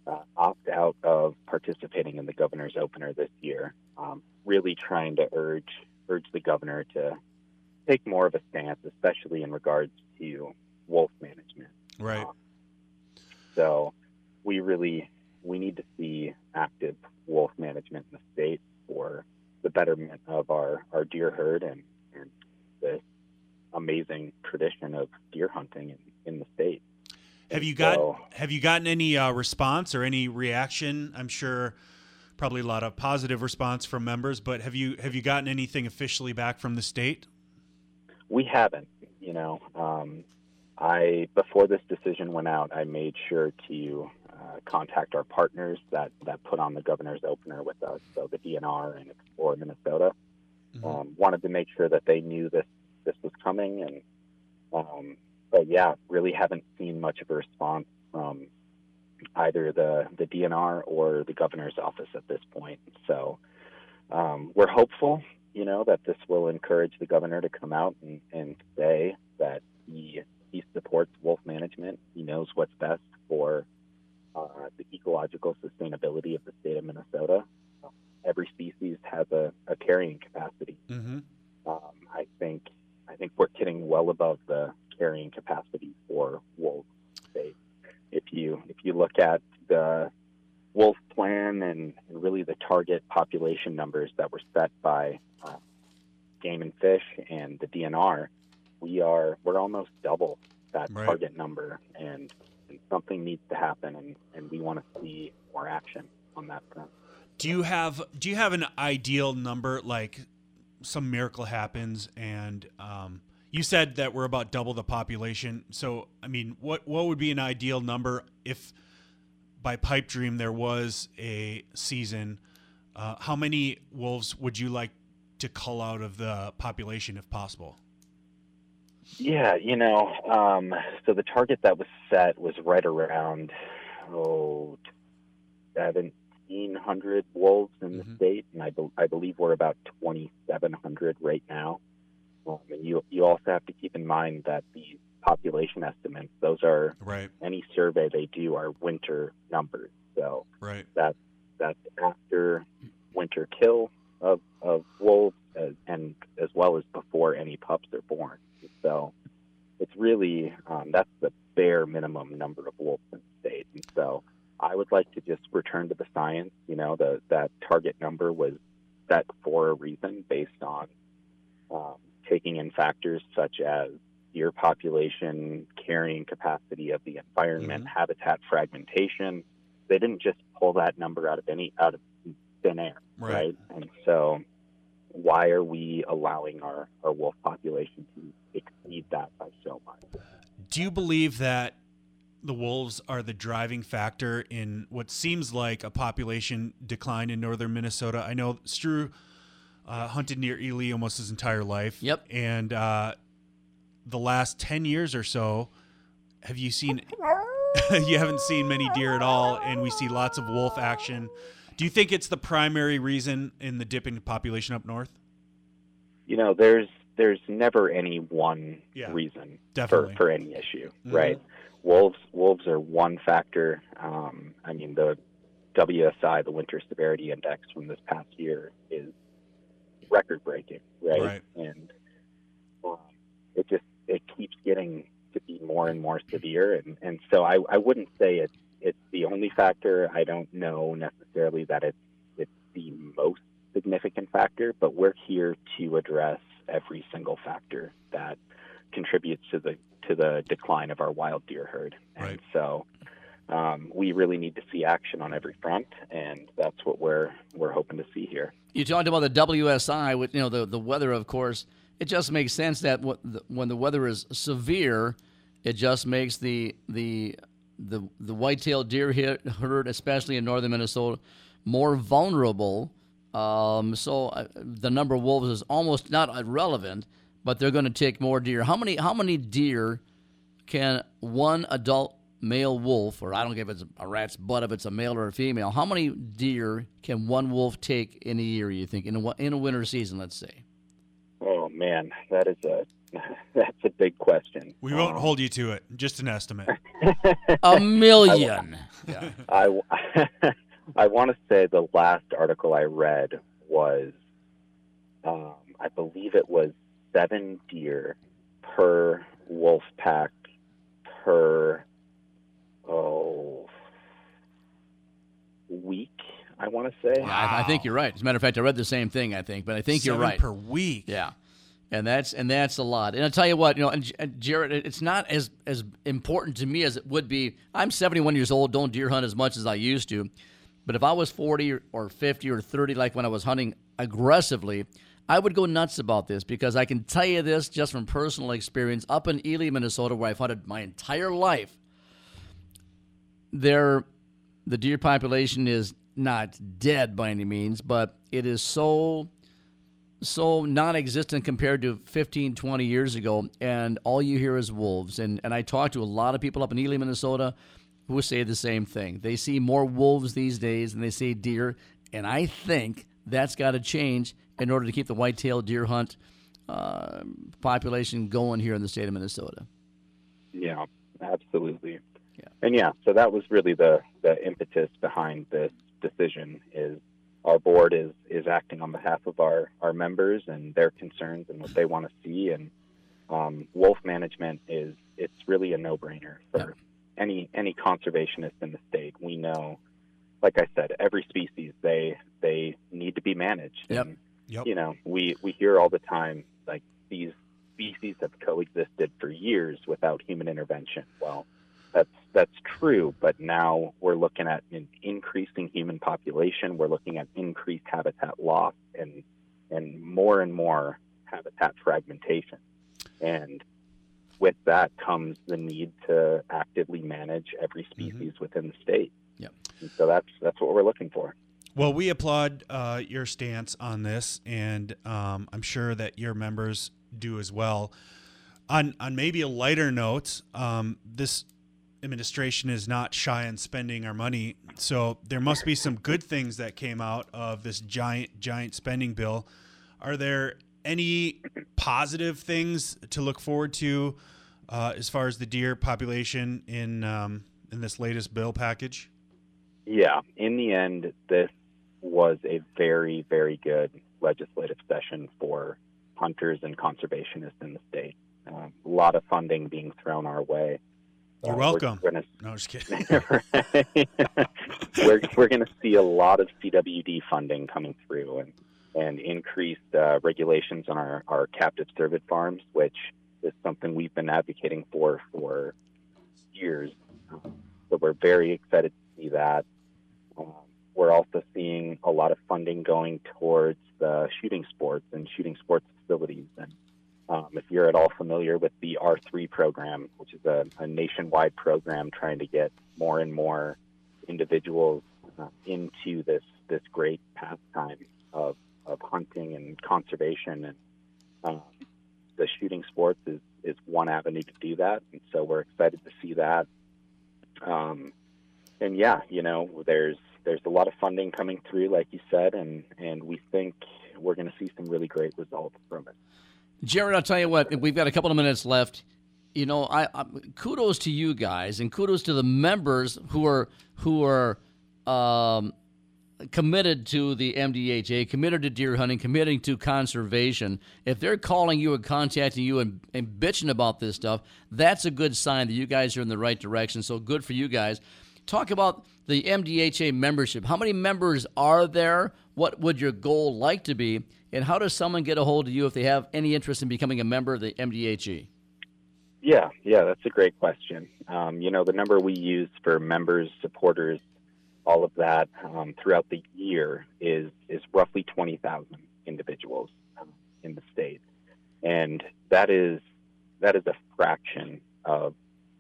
[SPEAKER 9] uh, opt out of participating in the governor's opener this year. Um, really trying to urge urge the governor to take more of a stance, especially in regards to wolf management.
[SPEAKER 3] Right.
[SPEAKER 9] Um, so we really we need to see active wolf management in the state for the betterment of our, our deer herd and, and this amazing tradition of deer hunting in, in the state.
[SPEAKER 3] Have you got
[SPEAKER 9] so-
[SPEAKER 3] have you gotten any uh, response or any reaction? I'm sure probably a lot of positive response from members, but have you have you gotten anything officially back from the state?
[SPEAKER 9] we haven't you know um, i before this decision went out i made sure to uh, contact our partners that that put on the governor's opener with us so the dnr and explore minnesota um, wanted to make sure that they knew this this was coming and um, but yeah really haven't seen much of a response from either the the dnr or the governor's office at this point so um, we're hopeful you know, that this will encourage the governor to come out and, and say that he he supports wolf management. He knows what's best for uh, the ecological sustainability of the state of Minnesota. Every species has a, a carrying capacity.
[SPEAKER 3] Mm-hmm.
[SPEAKER 9] Um, I think I think we're getting well above the carrying capacity for wolves. State. If you if you look at the wolf plan and, and really the target population numbers that were set by uh, game and fish and the DNR, we are we're almost double that
[SPEAKER 3] Right.
[SPEAKER 9] target number, and, and something needs to happen, and, and we want to see more action on that front.
[SPEAKER 3] Do you have do you have an ideal number like some miracle happens and um, you said that we're about double the population. So I mean, what what would be an ideal number if by pipe dream there was a season? Uh, how many wolves would you like to cull out of the population if possible?
[SPEAKER 9] Yeah, you know, um, so the target that was set was right around oh seventeen hundred wolves in the
[SPEAKER 3] Mhm.
[SPEAKER 9] state, and I, be- I believe we're about twenty seven hundred right now. Um, and you you also have to keep in mind that these population estimates those are
[SPEAKER 3] Right,
[SPEAKER 9] any survey they do are winter numbers, so
[SPEAKER 3] right.
[SPEAKER 9] that's that's after winter kill of, of wolves as, and as well as before any pups are born. So it's really um, that's the bare minimum number of wolves in the state. And so I would like to just return to the science. You know, the that target number was set for a reason based on um, taking in factors such as deer population, carrying capacity of the environment, mm-hmm. habitat fragmentation. They didn't just pull that number out of any out of thin air,
[SPEAKER 3] Right.
[SPEAKER 9] right? And so, why are we allowing our, our wolf population to exceed that by so much?
[SPEAKER 3] Do you believe that the wolves are the driving factor in what seems like a population decline in northern Minnesota? I know Stru uh, hunted near Ely almost his entire life.
[SPEAKER 1] Yep.
[SPEAKER 3] And uh, the last 10 years or so, have you seen. you haven't seen many deer at all, and we see lots of wolf action. Do you think it's the primary reason in the dipping population up north?
[SPEAKER 9] You know, there's there's never any one
[SPEAKER 3] Yeah,
[SPEAKER 9] reason
[SPEAKER 3] definitely.
[SPEAKER 9] for, for any issue,
[SPEAKER 3] Mhm.
[SPEAKER 9] right? Wolves wolves are one factor. Um, I mean, the WSI, the Winter Severity Index from this past year, is record breaking, right?
[SPEAKER 3] Right.
[SPEAKER 9] And um, it just it keeps getting to be more and more severe, and and so I I wouldn't say it's it's the only factor. I don't know necessarily that it's it's the most significant factor, but we're here to address every single factor that contributes to the to the decline of our wild deer herd. And
[SPEAKER 3] Right.
[SPEAKER 9] so um, we really need to see action on every front, and that's what we're we're hoping to see here.
[SPEAKER 1] You talked about the WSI, with you know the the weather. Of course, it just makes sense that when the weather is severe, it just makes the the the the white-tailed deer herd, especially in northern Minnesota, more vulnerable. Um, so uh, the number of wolves is almost not irrelevant, but they're going to take more deer. How many how many deer can one adult male wolf, or I don't care if it's a rat's butt, if it's a male or a female, how many deer can one wolf take in a year? You think in a in a winter season, let's say?
[SPEAKER 9] Oh man, that is a that's a big question.
[SPEAKER 3] We won't
[SPEAKER 9] Um,
[SPEAKER 3] hold you to it. Just an estimate.
[SPEAKER 1] A million.
[SPEAKER 9] I, I want to say the last article I read was, um, I believe it was seven deer per wolf pack per, oh, week, I want to say.
[SPEAKER 1] I, I think you're right. As a matter of fact, I read the same thing. I think, but I think you're right.
[SPEAKER 3] per week.
[SPEAKER 1] Yeah, and that's and that's a lot. And I'll tell you what, you know, and, and Jared, it's not as as important to me as it would be. I'm 71 years old. Don't deer hunt as much as I used to. But if I was 40 or- or 50 or 30, like when I was hunting aggressively, I would go nuts about this because I can tell you this just from personal experience. Up in Ely, Minnesota, where I've hunted my entire life, there the deer population is not dead by any means, but it is so so non-existent compared to 15 20 years ago and all you hear is wolves. And and I talk to a lot of people up in Ely Minnesota who say the same thing. They see more wolves these days than they see deer and I think that's got to change in order to keep the white-tailed deer hunt uh, population going here in the state of Minnesota.
[SPEAKER 9] Yeah, absolutely. And yeah, so that was really the the impetus behind this decision. Is our board is is acting on behalf of our our members and their concerns and what they want to see. And um, wolf management is it's really a no brainer for any any conservationist in the state. We know, like I said, every species they they need to be managed.
[SPEAKER 1] Yep.
[SPEAKER 9] And,
[SPEAKER 3] Yep.
[SPEAKER 9] You know, we we hear all the time like these species have coexisted for years without human intervention. Well, that's that's true, but now we're looking at an increasing human population. We're looking at increased habitat loss and and more and more habitat fragmentation. And with that comes the need to actively manage every species within the state.
[SPEAKER 1] Yep.
[SPEAKER 9] And so that's that's what we're looking for.
[SPEAKER 3] Well, we applaud uh, your stance on this, and um, I'm sure that your members do as well. On on maybe a lighter note, um, this administration is not shy in spending our money, so there must be some good things that came out of this giant giant spending bill. Are there any positive things to look forward to uh, as far as the deer population in um, in this latest bill package?
[SPEAKER 9] Yeah, in the end, this was a very, very good legislative session for hunters and conservationists in the state. Uh, a lot of funding being thrown our way.
[SPEAKER 3] You're
[SPEAKER 9] Uh, we're
[SPEAKER 3] welcome.
[SPEAKER 9] gonna-
[SPEAKER 3] No, just kidding.
[SPEAKER 9] we're we're going to see a lot of CWD funding coming through and and increased uh, regulations on our, our captive cervid farms, which is something we've been advocating for for years. Um, so we're very excited to see that. Um, we're also seeing a lot of funding going towards the shooting sports and shooting sports facilities. And um, if you're at all familiar with the R3 program, which is a, a nationwide program trying to get more and more individuals uh, into this this great pastime of of hunting and conservation, and um, the shooting sports is is one avenue to do that. And so we're excited to see that. Um, and yeah, you know, there's there's a lot of funding coming through, like you said, and and we think we're going to see some really great results from it.
[SPEAKER 1] Jared, I'll tell you what, we've got a couple of minutes left. You know, I, I kudos to you guys, and kudos to the members who are who are um, committed to the MDHA, committed to deer hunting, committing to conservation. If they're calling you and contacting you and, and bitching about this stuff, that's a good sign that you guys are in the right direction. So good for you guys. Talk about the MDHA membership. How many members are there? What would your goal like to be? And how does someone get a hold of you if they have any interest in becoming a member of the MDHA?
[SPEAKER 9] Yeah, yeah, that's a great question. Um, you know, the number we use for members, supporters, all of that um, throughout the year is is roughly twenty thousand individuals um, in the state, and that is that is a fraction of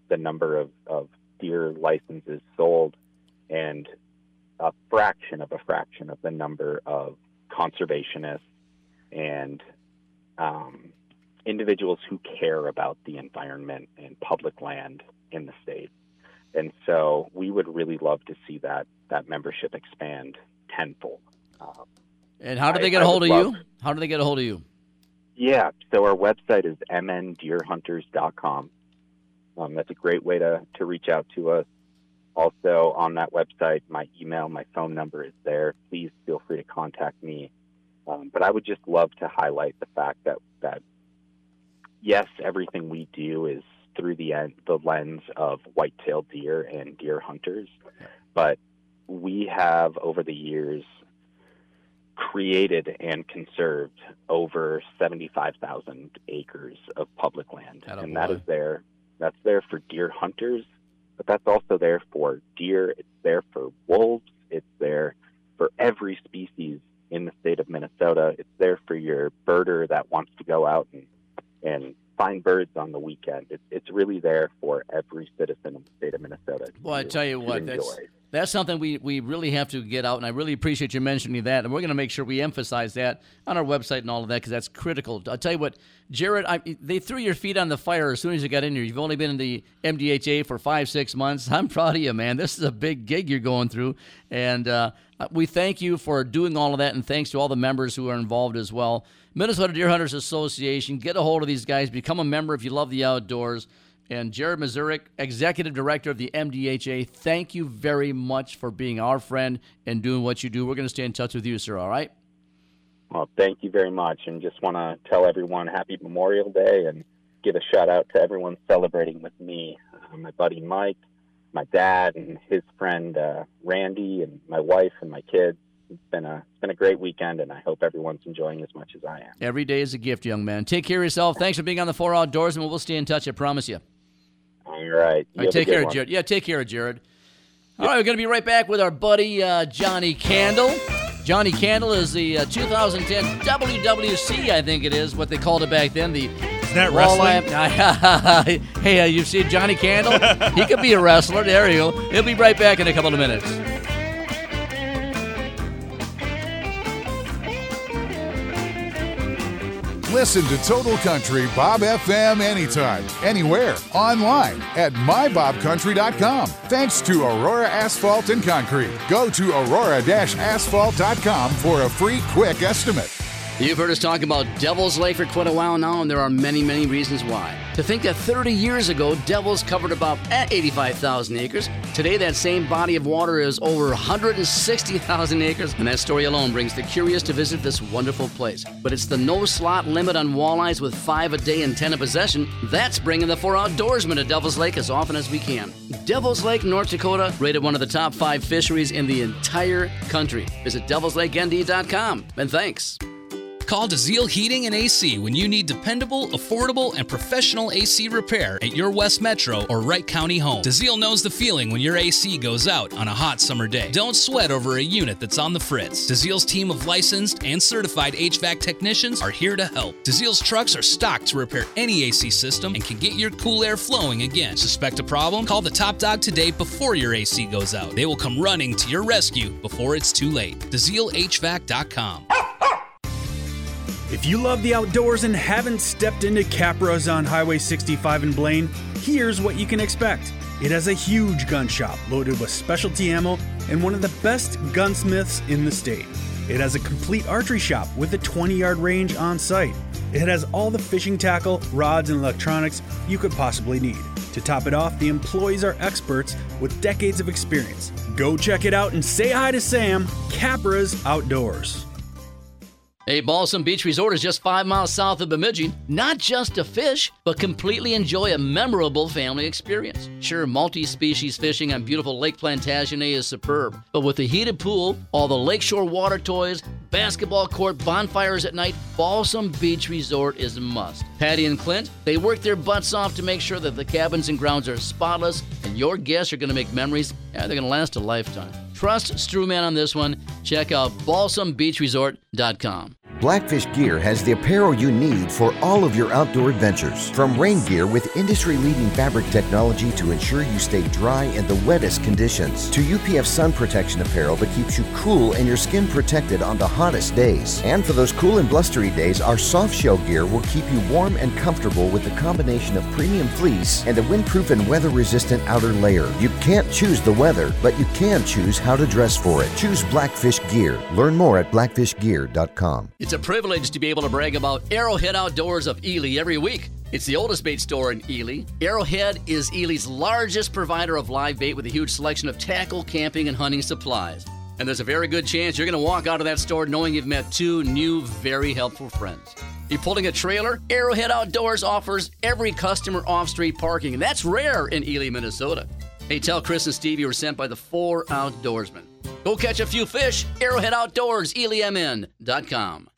[SPEAKER 9] the number of, of deer licenses sold, and a fraction of a fraction of the number of conservationists and um, individuals who care about the environment and public land in the state. And so we would really love to see that that membership expand tenfold. Um,
[SPEAKER 1] And how do they get a
[SPEAKER 9] I
[SPEAKER 1] hold of
[SPEAKER 9] would
[SPEAKER 1] you? How do they get a hold of you?
[SPEAKER 9] yeah, so our website is mndeerhunters.com. Um, that's a great way to, to reach out to us. Also, on that website, my email, my phone number is there. Please feel free to contact me. Um, but I would just love to highlight the fact that, that yes, everything we do is through the, end, the lens of white-tailed deer and deer hunters, but we have over the years created and conserved over 75,000 acres of public land. and that is there that's there for deer hunters, but that's also there for deer, it's there for wolves, it's there for every species in the state of Minnesota. It's there for your birder that wants to go out and and find birds on the weekend. It's it's really there for every citizen in the state of Minnesota.
[SPEAKER 1] Well, I tell you what,
[SPEAKER 9] enjoy.
[SPEAKER 1] that's something we, we really have to get out, and I really appreciate you mentioning that. And we're going to make sure we emphasize that on our website and all of that because that's critical. I'll tell you what, Jared, I, they threw your feet on the fire as soon as you got in here. You've only been in the MDHA for five, six months. I'm proud of you, man. This is a big gig you're going through, and uh, we thank you for doing all of that, and thanks to all the members who are involved as well. Minnesota Deer Hunters Association, get a hold of these guys, become a member if you love the outdoors. And Jared Mazurek, Executive Director of the MDHA, thank you very much for being our friend and doing what you do. We're going to stay in touch with you, sir, all right?
[SPEAKER 9] Well, thank you very much, and just want to tell everyone Happy Memorial Day and give a shout out to everyone celebrating with me. Uh, my buddy Mike, my dad, and his friend uh, Randy, and my wife and my kids. It's been a it's been a great weekend, and I hope everyone's enjoying as much as I am.
[SPEAKER 1] Every day is a gift, young man. Take care of yourself. Thanks for being on the Four Outdoors, and we'll stay in touch, I promise you.
[SPEAKER 9] All right,
[SPEAKER 1] All
[SPEAKER 9] you
[SPEAKER 1] right, take care,
[SPEAKER 9] one.
[SPEAKER 1] Jared. Yeah, take care, of Jared. All right, we're going to be right back with our buddy uh, Johnnie Candle. Johnnie Candle is the uh, 2010 WWC, I think it is, what they called it back then. The
[SPEAKER 3] Isn't that
[SPEAKER 1] Walleye- hey, uh, you see Johnnie Candle? he could be a wrestler. There you go. He'll be right back in a couple of minutes.
[SPEAKER 5] Listen to Total Country Bob FM anytime, anywhere, online at mybobcountry.com. Thanks to Aurora Asphalt and Concrete. Go to aurora-asphalt.com for a free quick estimate.
[SPEAKER 1] You've heard us talk about Devil's Lake for quite a while now, and there are many, many reasons why. To think that 30 years ago, Devils covered about eh, 85,000 acres. Today, that same body of water is over 160,000 acres, and that story alone brings the curious to visit this wonderful place. But it's the no slot limit on walleyes with five a day and 10 a possession. That's bringing the four outdoorsmen to Devil's Lake as often as we can. Devil's Lake, North Dakota, rated one of the top five fisheries in the entire country. Visit devilslakend.com, and thanks.
[SPEAKER 10] Call DeZiel Heating and AC when you need dependable, affordable, and professional AC repair at your West Metro or Wright County home. DeZiel knows the feeling when your AC goes out on a hot summer day. Don't sweat over a unit that's on the fritz. DeZiel's team of licensed and certified HVAC technicians are here to help. DeZiel's trucks are stocked to repair any AC system and can get your cool air flowing again. Suspect a problem? Call the top dog today before your AC goes out. They will come running to your rescue before it's too late. DeZielHVAC.com.
[SPEAKER 6] If you love the outdoors and haven't stepped into Capra's on Highway 65 in Blaine, here's what you can expect. It has a huge gun shop loaded with specialty ammo and one of the best gunsmiths in the state. It has a complete archery shop with a 20 yard range on site. It has all the fishing tackle, rods, and electronics you could possibly need. To top it off, the employees are experts with decades of experience. Go check it out and say hi to Sam, Capra's Outdoors.
[SPEAKER 1] A Balsam Beach Resort is just five miles south of Bemidji. Not just to fish, but completely enjoy a memorable family experience. Sure, multi species fishing on beautiful Lake Plantagenet is superb, but with the heated pool, all the lakeshore water toys, basketball court, bonfires at night, Balsam Beach Resort is a must. Patty and Clint, they work their butts off to make sure that the cabins and grounds are spotless, and your guests are going to make memories. Yeah, they're going to last a lifetime. Trust Struman on this one. Check out balsambeachresort.com.
[SPEAKER 7] Blackfish Gear has the apparel you need for all of your outdoor adventures. From rain gear with industry leading fabric technology to ensure you stay dry in the wettest conditions, to UPF sun protection apparel that keeps you cool and your skin protected on the hottest days. And for those cool and blustery days, our soft shell gear will keep you warm and comfortable with the combination of premium fleece and a windproof and weather resistant outer layer. You can't choose the weather, but you can choose how to dress for it. Choose Blackfish Gear. Learn more at blackfishgear.com.
[SPEAKER 1] It's a privilege to be able to brag about Arrowhead Outdoors of Ely every week. It's the oldest bait store in Ely. Arrowhead is Ely's largest provider of live bait with a huge selection of tackle, camping, and hunting supplies. And there's a very good chance you're going to walk out of that store knowing you've met two new, very helpful friends. You're pulling a trailer? Arrowhead Outdoors offers every customer off street parking, and that's rare in Ely, Minnesota. Hey, tell Chris and Steve you were sent by the four outdoorsmen. Go catch a few fish. Arrowhead Outdoors, ELYMN.com.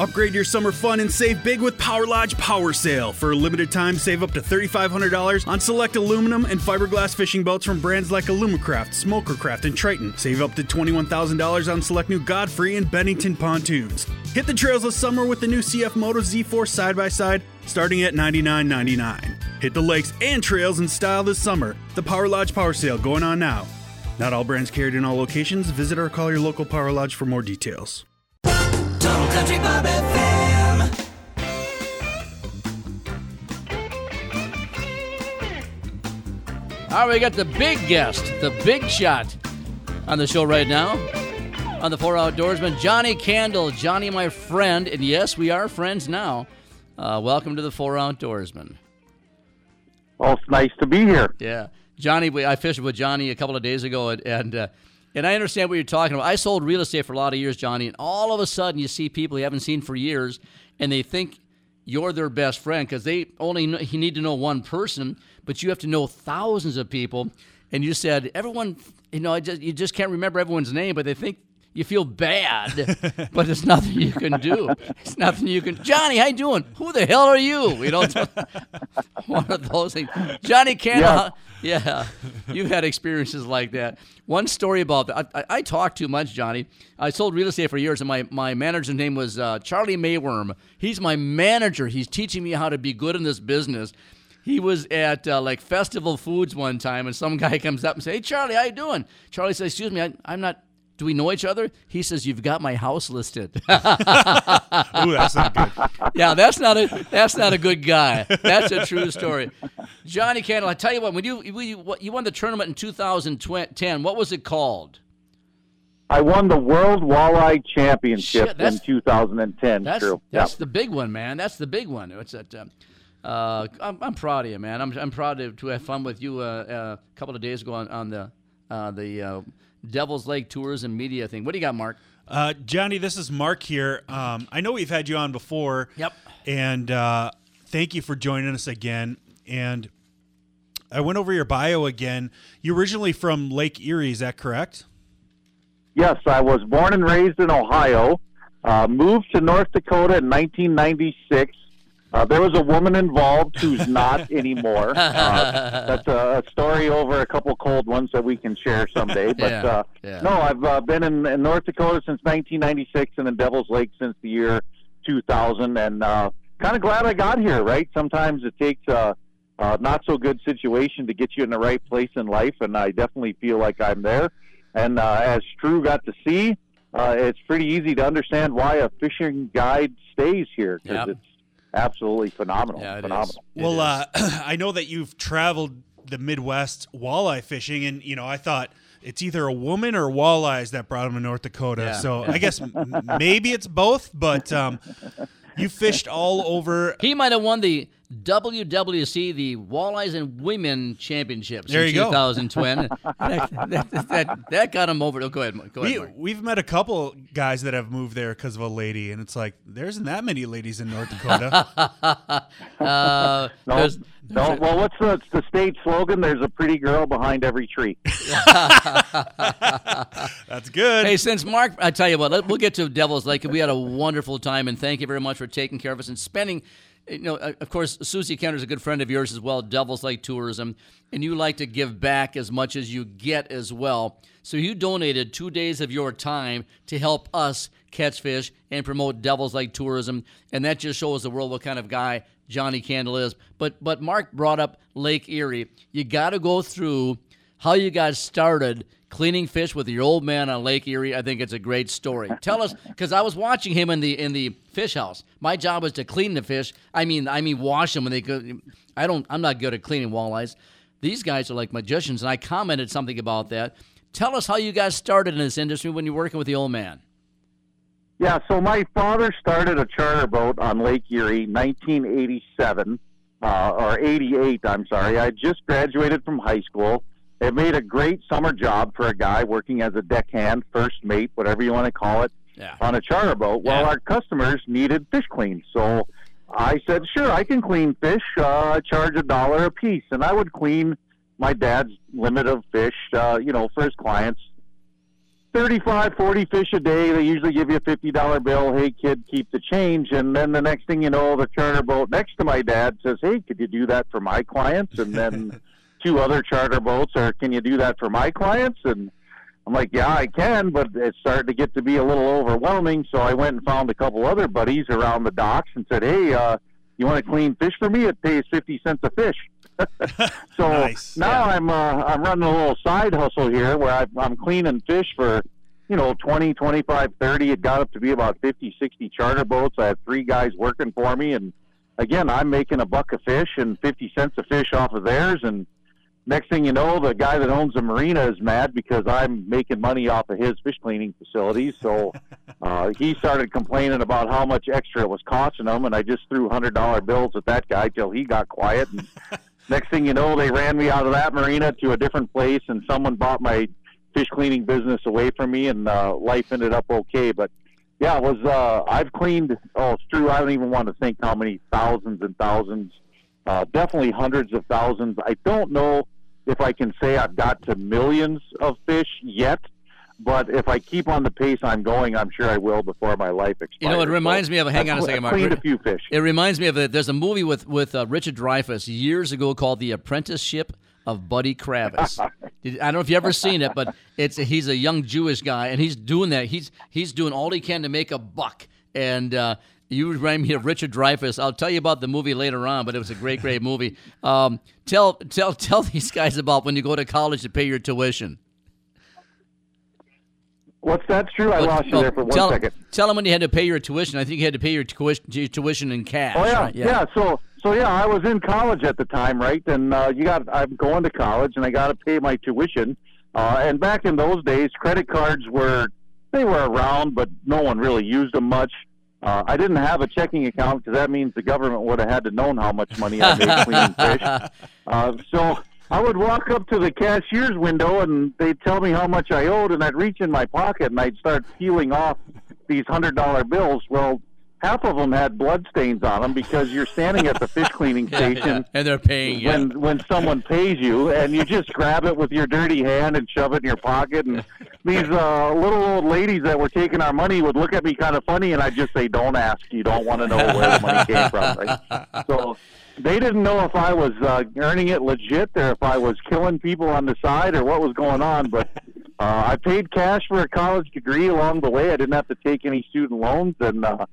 [SPEAKER 6] Upgrade your summer fun and save big with Power Lodge Power Sale. For a limited time, save up to $3,500 on select aluminum and fiberglass fishing boats from brands like Alumacraft, Smokercraft, and Triton. Save up to $21,000 on select new Godfrey and Bennington pontoons. Hit the trails this summer with the new CF Moto Z4 side by side, starting at $99.99. Hit the lakes and trails in style this summer. The Power Lodge Power Sale going on now. Not all brands carried in all locations. Visit or call your local Power Lodge for more details.
[SPEAKER 8] Total Country Bob FM.
[SPEAKER 1] All right, we got the big guest, the big shot on the show right now. On the Four Outdoorsman, Johnnie Candle. Johnnie, my friend, and yes, we are friends now. Uh, welcome to the Four Outdoorsman.
[SPEAKER 11] Well, it's nice to be here.
[SPEAKER 1] Yeah, Johnnie, we, I fished with Johnnie a couple of days ago, and and, uh, and I understand what you're talking about. I sold real estate for a lot of years, Johnnie, and all of a sudden you see people you haven't seen for years, and they think you're their best friend because they only know, you need to know one person, but you have to know thousands of people. And you said everyone, you know, I just you just can't remember everyone's name, but they think you feel bad, but there's nothing you can do. It's nothing you can. Johnnie, how you doing? Who the hell are you? You know, one of those things. Johnnie Candle. Yeah. You've had experiences like that. One story about that. I, I, I talk too much, Johnnie. I sold real estate for years, and my, my manager's name was uh, Charlie Mayworm. He's my manager. He's teaching me how to be good in this business. He was at uh, like Festival Foods one time, and some guy comes up and says, "Hey, Charlie, how you doing?" Charlie says, "Excuse me, I, I'm not do we know each other? He says, "You've got my house listed."
[SPEAKER 3] Ooh, that's not good.
[SPEAKER 1] Yeah, that's not a that's not a good guy. That's a true story. Johnnie Candle, I tell you what, when you when you, you won the tournament in 2010, what was it called?
[SPEAKER 11] I won the World Walleye Championship
[SPEAKER 1] Shit,
[SPEAKER 11] in 2010.
[SPEAKER 1] That's
[SPEAKER 11] True.
[SPEAKER 1] that's
[SPEAKER 11] Yep.
[SPEAKER 1] the big one, man. That's the big one. It's that. Uh, uh, I'm, I'm proud of you, man. I'm, I'm proud to, to have fun with you. Uh, uh, a couple of days ago on, on the uh, the uh, Devil's Lake Tourism Media thing. What do you got, Mark?
[SPEAKER 3] Uh, Johnnie, this is Mark here. Um, I know we've had you on before.
[SPEAKER 1] Yep.
[SPEAKER 3] And uh, thank you for joining us again. And I went over your bio again. You're originally from Lake Erie, is that correct?
[SPEAKER 11] Yes, I was born and raised in Ohio. Uh, moved to North Dakota in 1996. Uh, there was a woman involved who's not anymore. Uh, that's a, a story over a couple cold ones that we can share someday. But
[SPEAKER 1] Yeah,
[SPEAKER 11] uh,
[SPEAKER 1] yeah.
[SPEAKER 11] no, I've uh, been in, in North Dakota since 1996 and in Devil's Lake since the year 2000. And uh, kind of glad I got here, right? Sometimes it takes a, a not so good situation to get you in the right place in life. And I definitely feel like I'm there. And uh, as Drew got to see, uh, it's pretty easy to understand why a fishing guide stays here because
[SPEAKER 1] Yep.
[SPEAKER 11] it's absolutely phenomenal.
[SPEAKER 1] Yeah, it is.
[SPEAKER 11] phenomenal.
[SPEAKER 3] Well, uh, I know that you've traveled the Midwest walleye fishing, and you know, I thought it's either a woman or walleyes that brought him to North Dakota.
[SPEAKER 1] Yeah.
[SPEAKER 3] So I guess maybe it's both, but um, you fished all over.
[SPEAKER 1] He might have won the WWC, the Walleyes and Women Championships
[SPEAKER 3] There
[SPEAKER 1] in
[SPEAKER 3] you go.
[SPEAKER 1] 2020. that, that, that, that got him over. Oh, go ahead, Go ahead,
[SPEAKER 3] We,
[SPEAKER 1] Mark.
[SPEAKER 3] we've met a couple guys that have moved there because of a lady, and it's like there isn't that many ladies in North Dakota.
[SPEAKER 1] Uh,
[SPEAKER 11] No,
[SPEAKER 1] there's-
[SPEAKER 11] no. Well, what's the, the state slogan? There's a pretty girl behind every tree.
[SPEAKER 3] That's good.
[SPEAKER 1] Hey, since Mark, I tell you what, let, we'll get to Devil's Lake. We had a wonderful time, and thank you very much for taking care of us and spending. You know, uh, of course, Susie Kenner's a good friend of yours as well, Devil's Lake Tourism, and you like to give back as much as you get as well. So you donated two days of your time to help us catch fish and promote Devil's Lake Tourism, and that just shows the world what kind of guy Johnnie Candle is. But but Mark brought up Lake Erie. You got to go through how you got started cleaning fish with your old man on Lake Erie. I think it's a great story. Tell us, because I was watching him in the in the fish house. My job was to clean the fish. I mean, I mean, wash them when they go. I don't. I'm not good at cleaning walleyes. These guys are like magicians, and I commented something about that. Tell us how you guys started in this industry when you're working with the old man.
[SPEAKER 11] Yeah, so my father started a charter boat on Lake Erie, 1987 uh, or 88. I'm sorry. I just graduated from high school. It made a great summer job for a guy working as a deckhand, first mate, whatever you want to call it,
[SPEAKER 1] Yeah.
[SPEAKER 11] on a charter boat. Well,
[SPEAKER 1] Yeah.
[SPEAKER 11] our customers needed fish cleaned, so I said, "Sure, I can clean fish. Uh, I charge a dollar a piece," and I would clean my dad's limit of fish, uh, you know, for his clients. 35, 40 fish a day. They usually give you a $50 bill. Hey, kid, keep the change. And then the next thing you know, the charter boat next to my dad says, Hey, could you do that for my clients? And then two other charter boats are, Can you do that for my clients? And I'm like, Yeah, I can, but it started to get to be a little overwhelming. So I went and found a couple other buddies around the docks and said, Hey, uh, you want to clean fish for me? It pays 50 cents a fish. so
[SPEAKER 3] Nice.
[SPEAKER 11] now I'm uh, I'm running a little side hustle here where I, I'm cleaning fish for you know 20, 25, 30. It got up to be about 50, 60 charter boats. I had three guys working for me, and again, I'm making a buck of fish and 50 cents a fish off of theirs. And next thing you know, the guy that owns the marina is mad because I'm making money off of his fish cleaning facilities. So uh, he started complaining about how much extra it was costing him, and I just threw hundred dollar bills at that guy till he got quiet. And next thing you know, they ran me out of that marina to a different place, and someone bought my fish cleaning business away from me, and uh, life ended up okay. But yeah, it was. Uh, I've cleaned. Oh, it's true. I don't even want to think how many thousands and thousands. Uh, definitely hundreds of thousands. I don't know if I can say I've got to millions of fish yet, but if I keep on the pace I'm going, I'm sure I will before my life expires.
[SPEAKER 1] You know, it reminds
[SPEAKER 11] So
[SPEAKER 1] me of. Hang
[SPEAKER 11] I've
[SPEAKER 1] on a second, Mark.
[SPEAKER 11] Cleaned a few fish.
[SPEAKER 1] It reminds me of a, there's a movie with with uh, Richard Dreyfuss years ago called The Apprenticeship of Duddy Kravitz. I don't know if you ever seen it, but it's he's a young Jewish guy and he's doing that. He's he's doing all he can to make a buck. And uh, you remind me of Richard Dreyfuss. I'll tell you about the movie later on, but it was a great, great movie. Um, tell tell tell these guys about when you go to college to pay your tuition.
[SPEAKER 11] What's that true? I
[SPEAKER 1] Well,
[SPEAKER 11] lost you
[SPEAKER 1] well,
[SPEAKER 11] there for one
[SPEAKER 1] tell,
[SPEAKER 11] second.
[SPEAKER 1] Tell them when you had to pay your tuition. I think you had to pay your tuition, your tuition in cash.
[SPEAKER 11] Oh yeah,
[SPEAKER 1] right?
[SPEAKER 11] yeah. So so yeah, I was in college at the time, right? And uh, you got I'm going to college, and I got to pay my tuition. Uh, and back in those days, credit cards were they were around, but no one really used them much. Uh, I didn't have a checking account because that means the government would have had to known how much money I made cleaning fish. Uh, so I would walk up to the cashier's window and they'd tell me how much I owed, and I'd reach in my pocket and I'd start peeling off these hundred dollar bills. Well, half of them had blood stains on them because you're standing at the fish cleaning
[SPEAKER 1] Yeah, yeah.
[SPEAKER 11] station
[SPEAKER 1] And they're paying you.
[SPEAKER 11] when when someone pays you, and you just grab it with your dirty hand and shove it in your pocket. And these uh, little old ladies that were taking our money would look at me kind of funny, and I'd just say, "Don't ask. You don't want to know where the money came from." Right? So they didn't know if I was uh, earning it legit or if I was killing people on the side or what was going on. But uh, I paid cash for a college degree along the way. I didn't have to take any student loans, and uh,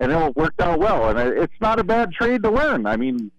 [SPEAKER 11] and it worked out well. And it's not a bad trade to learn. I mean,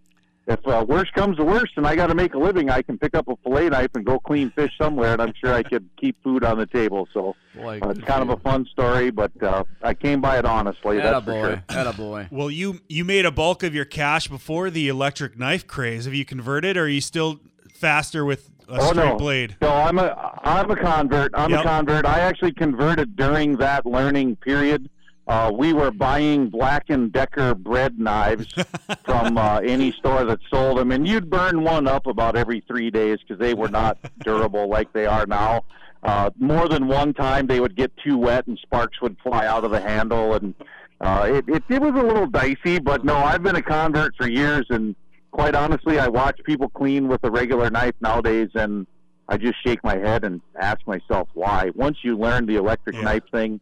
[SPEAKER 11] if uh, worst comes to worst and I got to make a living, I can pick up a fillet knife and go clean fish somewhere, and I'm sure I could keep food on the table. So
[SPEAKER 1] Boy,
[SPEAKER 11] uh, it's kind of a fun story, but uh, I came by it honestly. That's for sure.
[SPEAKER 1] Attaboy.
[SPEAKER 3] Well, you you made a bulk of your cash before the electric knife craze. Have you converted, or are you still faster with a
[SPEAKER 11] oh
[SPEAKER 3] straight
[SPEAKER 11] no,
[SPEAKER 3] blade?
[SPEAKER 11] no, I'm a I'm a convert. I'm
[SPEAKER 3] Yep.
[SPEAKER 11] a convert. I actually converted during that learning period. Uh, we were buying Black and Decker bread knives from uh, any store that sold them, and you'd burn one up about every three days because they were not durable like they are now. Uh, more than one time, they would get too wet and sparks would fly out of the handle, and uh, it, it it was a little dicey. But no, I've been a convert for years, and quite honestly, I watch people clean with a regular knife nowadays, and I just shake my head and ask myself why. Once you learn the electric knife thing,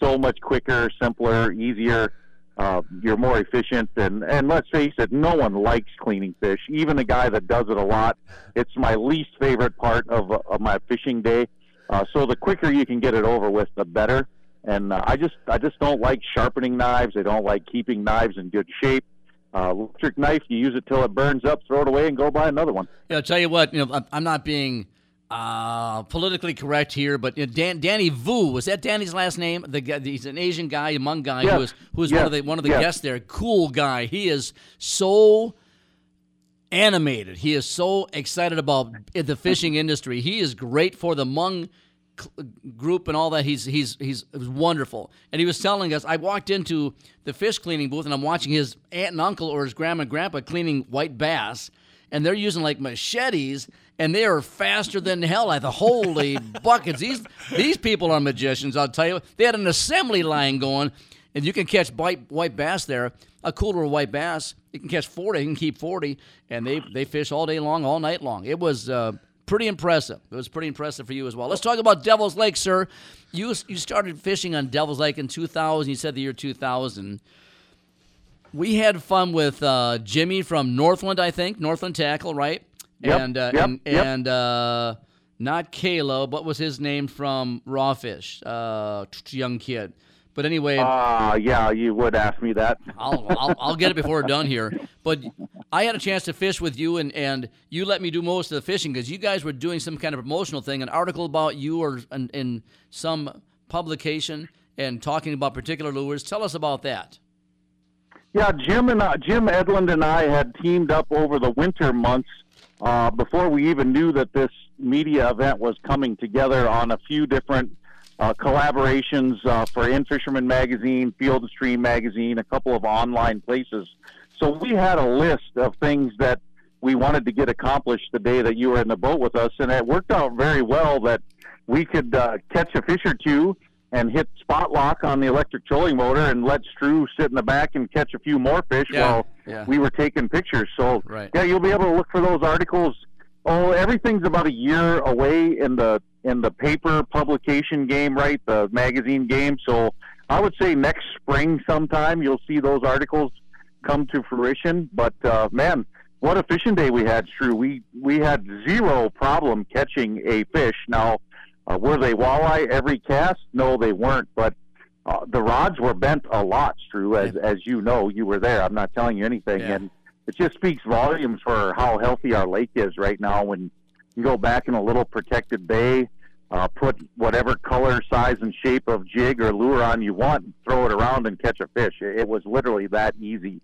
[SPEAKER 11] so much quicker, simpler, easier. Uh, you're more efficient, and and let's face it, no one likes cleaning fish. Even a guy that does it a lot, it's my least favorite part of of my fishing day. Uh, so the quicker you can get it over with, the better. And uh, I just I just don't like sharpening knives. I don't like keeping knives in good shape. Uh, electric knife, you use it till it burns up, throw it away, and go buy another one.
[SPEAKER 1] Yeah, I'll tell you what. You know, I'm not being uh, politically correct here, but Dan, Danny Vu was that Danny's last name? The guy, he's an Asian guy, a Hmong guy
[SPEAKER 11] Yes.
[SPEAKER 1] who was who was
[SPEAKER 11] Yes.
[SPEAKER 1] one of the one of the
[SPEAKER 11] Yes.
[SPEAKER 1] guests there. Cool guy. He is so animated. He is so excited about the fishing industry. He is great for the Hmong group and all that. He's he's he's it was wonderful. And he was telling us. I walked into the fish cleaning booth and I'm watching his aunt and uncle or his grandma and grandpa cleaning white bass, and they're using like machetes. And they are faster than hell. I thought, holy buckets! These these people are magicians. I'll tell you. They had an assembly line going, and you can catch white white bass there. A cooler of white bass, you can catch forty. You can keep forty, and they they fish all day long, all night long. It was uh, pretty impressive. It was pretty impressive for you as well. Let's talk about Devil's Lake, sir. You you started fishing on Devil's Lake in 2000. You said the year 2000. We had fun with uh, Jimmy from Northland, I think Northland Tackle, right?
[SPEAKER 11] Yep,
[SPEAKER 1] And uh,
[SPEAKER 11] yep,
[SPEAKER 1] and,
[SPEAKER 11] yep.
[SPEAKER 1] and uh, not Kalo, what was his name from Rawfish? Uh, young kid. But anyway,
[SPEAKER 11] Ah, yeah, you would ask me that.
[SPEAKER 1] I'll, I'll, I'll get it before we're done here. But I had a chance to fish with you, and, and you let me do most of the fishing because you guys were doing some kind of promotional thing, an article about you or in, in some publication and talking about particular lures. Tell us about that.
[SPEAKER 11] Yeah, Jim and uh, Jim Edlund and I had teamed up over the winter months uh, before we even knew that this media event was coming together on a few different uh, collaborations uh, for In Fisherman Magazine, Field and Stream Magazine, a couple of online places. So we had a list of things that we wanted to get accomplished the day that you were in the boat with us, and it worked out very well that we could uh, catch a fish or two and hit spot lock on the electric trolling motor and let Stru sit in the back and catch a few more fish
[SPEAKER 1] Yeah,
[SPEAKER 11] while
[SPEAKER 1] yeah.
[SPEAKER 11] we were taking pictures. So
[SPEAKER 1] Right.
[SPEAKER 11] yeah, you'll be able to look for those articles. Oh, everything's about a year away in the in the paper publication game, right? The magazine game. So I would say next spring sometime you'll see those articles come to fruition. But uh, man, what a fishing day we had, Stru. We we had zero problem catching a fish. Now, uh, were they walleye every cast? No, they weren't. But uh, the rods were bent a lot, Stru, as as you know, you were there. I'm not telling you anything,
[SPEAKER 1] Yeah.
[SPEAKER 11] and it just speaks volumes for how healthy our lake is right now. When you go back in a little protected bay, uh, put whatever color, size, and shape of jig or lure on you want, and throw it around and catch a fish. It was literally that easy.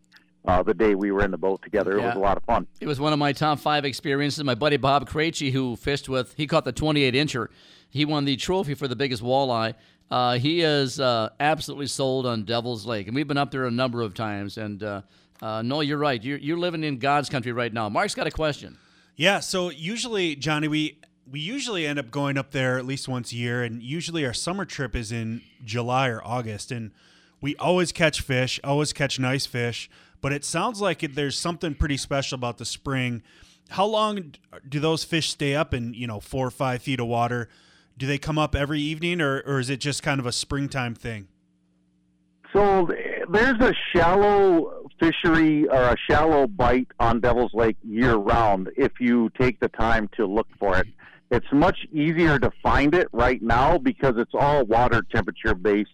[SPEAKER 11] Uh, the day we were in the boat together. It was a lot of fun.
[SPEAKER 1] It was one of my top five experiences. My buddy Bob Krejci, who fished with, he caught the 28 incher. He won the trophy for the biggest walleye. Uh, he is uh, absolutely sold on Devil's Lake, and we've been up there a number of times. And uh, uh, no, you're right. You're, you're living in God's country right now. Mark's got a question.
[SPEAKER 3] Yeah, so usually, Johnnie, we we usually end up going up there at least once a year, and usually our summer trip is in July or August, and we always catch fish, always catch nice fish. But it sounds like it, there's something pretty special about the spring. How long do those fish stay up in you know four or five feet of water? Do they come up every evening, or or is it just kind of a springtime thing?
[SPEAKER 11] So there's a shallow fishery or a shallow bite on Devil's Lake year round if you take the time to look for it. It's much easier to find it right now because it's all water temperature based.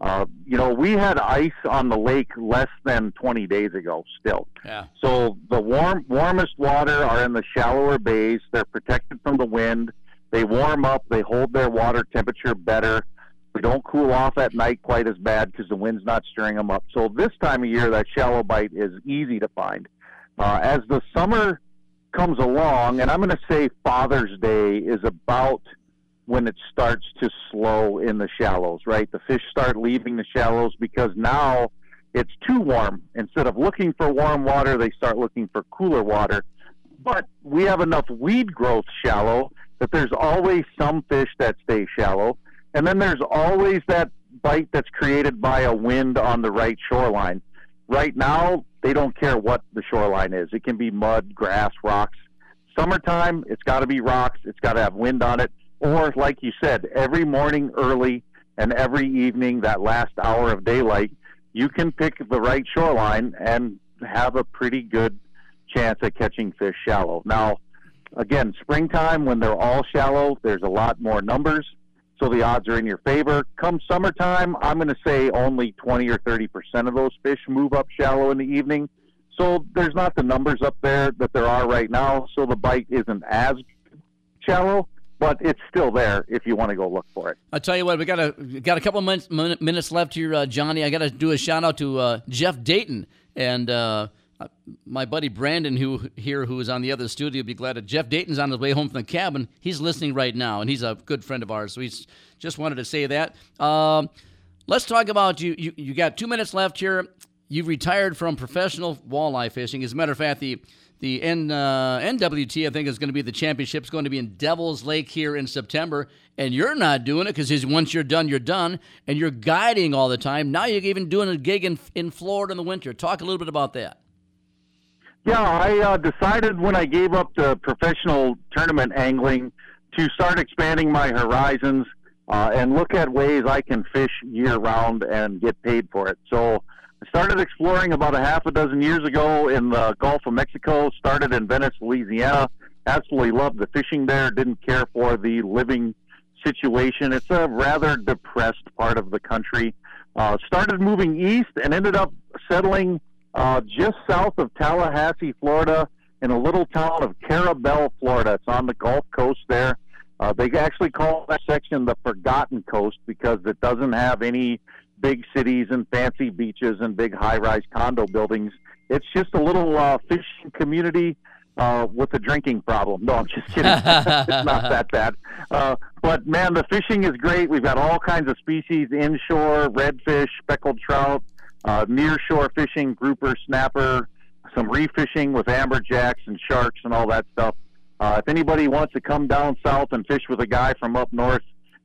[SPEAKER 11] Uh, you know, we had ice on the lake less than 20 days ago still.
[SPEAKER 1] Yeah.
[SPEAKER 11] So the warm, warmest water are in the shallower bays. They're protected from the wind. They warm up. They hold their water temperature better. They don't cool off at night quite as bad because the wind's not stirring them up. So this time of year, that shallow bite is easy to find. Uh, as the summer comes along, and I'm going to say Father's Day is about when it starts to slow in the shallows, right? The fish start leaving the shallows because now it's too warm. Instead of looking for warm water, they start looking for cooler water. But we have enough weed growth shallow that there's always some fish that stay shallow. And then there's always that bite that's created by a wind on the right shoreline. Right now, they don't care what the shoreline is. It can be mud, grass, rocks. Summertime, it's got to be rocks. It's got to have wind on it. Or, like you said, every morning early and every evening, that last hour of daylight, you can pick the right shoreline and have a pretty good chance at catching fish shallow. Now, again, springtime when they're all shallow, there's a lot more numbers, so the odds are in your favor. Come summertime, I'm going to say only 20 or 30 percent of those fish move up shallow in the evening. So there's not the numbers up there that there are right now, so the bite isn't as shallow, but it's still there if you want to go look for it.
[SPEAKER 1] I'll tell you what, we got a got a couple of minutes, minutes left here, uh, Johnnie. I got to do a shout out to uh, Jeff Dayton and uh, my buddy Brandon, who here, who is on the other studio. will Be glad that Jeff Dayton's on his way home from the cabin. He's listening right now, and he's a good friend of ours. So he's just wanted to say that. Um, let's talk about you. You you got two minutes left here. You've retired from professional walleye fishing. As a matter of fact, the the N, uh, NWT, I think, is going to be the championship. It's going to be in Devil's Lake here in September. And you're not doing it because once you're done, you're done. And you're guiding all the time. Now you're even doing a gig in, in Florida in the winter. Talk a little bit about that.
[SPEAKER 11] Yeah, I uh, decided when I gave up the professional tournament angling to start expanding my horizons uh, and look at ways I can fish year round and get paid for it. So I started exploring about a half a dozen years ago in the Gulf of Mexico, started in Venice, Louisiana. Absolutely loved the fishing there, didn't care for the living situation. It's a rather depressed part of the country. Uh, started moving east and ended up settling uh, just south of Tallahassee, Florida, in a little town of Carrabelle, Florida. It's on the Gulf Coast there. Uh, they actually call that section the Forgotten Coast because it doesn't have any big cities and fancy beaches and big high-rise condo buildings. It's just a little uh, fishing community uh, with a drinking problem. No, I'm just kidding. it's not that bad. Uh, but man, the fishing is great. We've got all kinds of species inshore, redfish, speckled trout, uh, near shore fishing, grouper, snapper, some reef fishing with amberjacks and sharks and all that stuff. Uh, if anybody wants to come down south and fish with a guy from up north,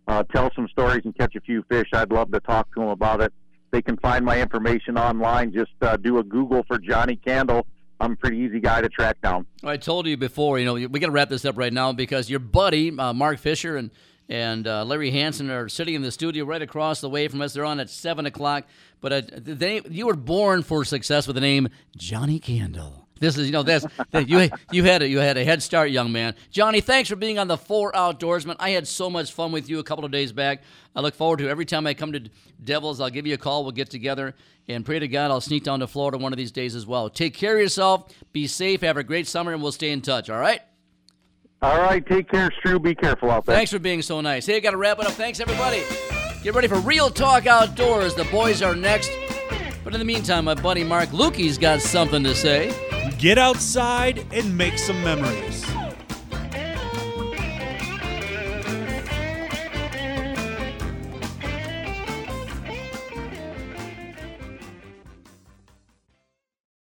[SPEAKER 11] uh, tell some stories and catch a few fish, I'd love to talk to them about it. They can find my information online. Just uh, do a Google for Johnnie Candle. I'm a pretty easy guy to track down.
[SPEAKER 1] I told you before, you know, we got to wrap this up right now because your buddy, uh, Mark Fisher, and and uh, Larry Hansen are sitting in the studio right across the way from us. They're on at 7 o'clock. But uh, they, you were born for success with the name Johnnie Candle. This is, you know, that's you you had a you had a head start, young man. Johnnie, thanks for being on the Four Outdoorsman. I had so much fun with you a couple of days back. I look forward to it. every time I come to Devils. I'll give you a call. We'll get together and pray to God I'll sneak down to Florida one of these days as well. Take care of yourself. Be safe. Have a great summer, and we'll stay in touch. All right.
[SPEAKER 11] All right, take care, Stu. Be careful out there.
[SPEAKER 1] Thanks for being so nice. Hey, got to wrap it up. Thanks everybody. Get ready for Real Talk Outdoors. The boys are next. But in the meantime, my buddy Mark Lukey's got something to say.
[SPEAKER 3] Get outside and make some memories.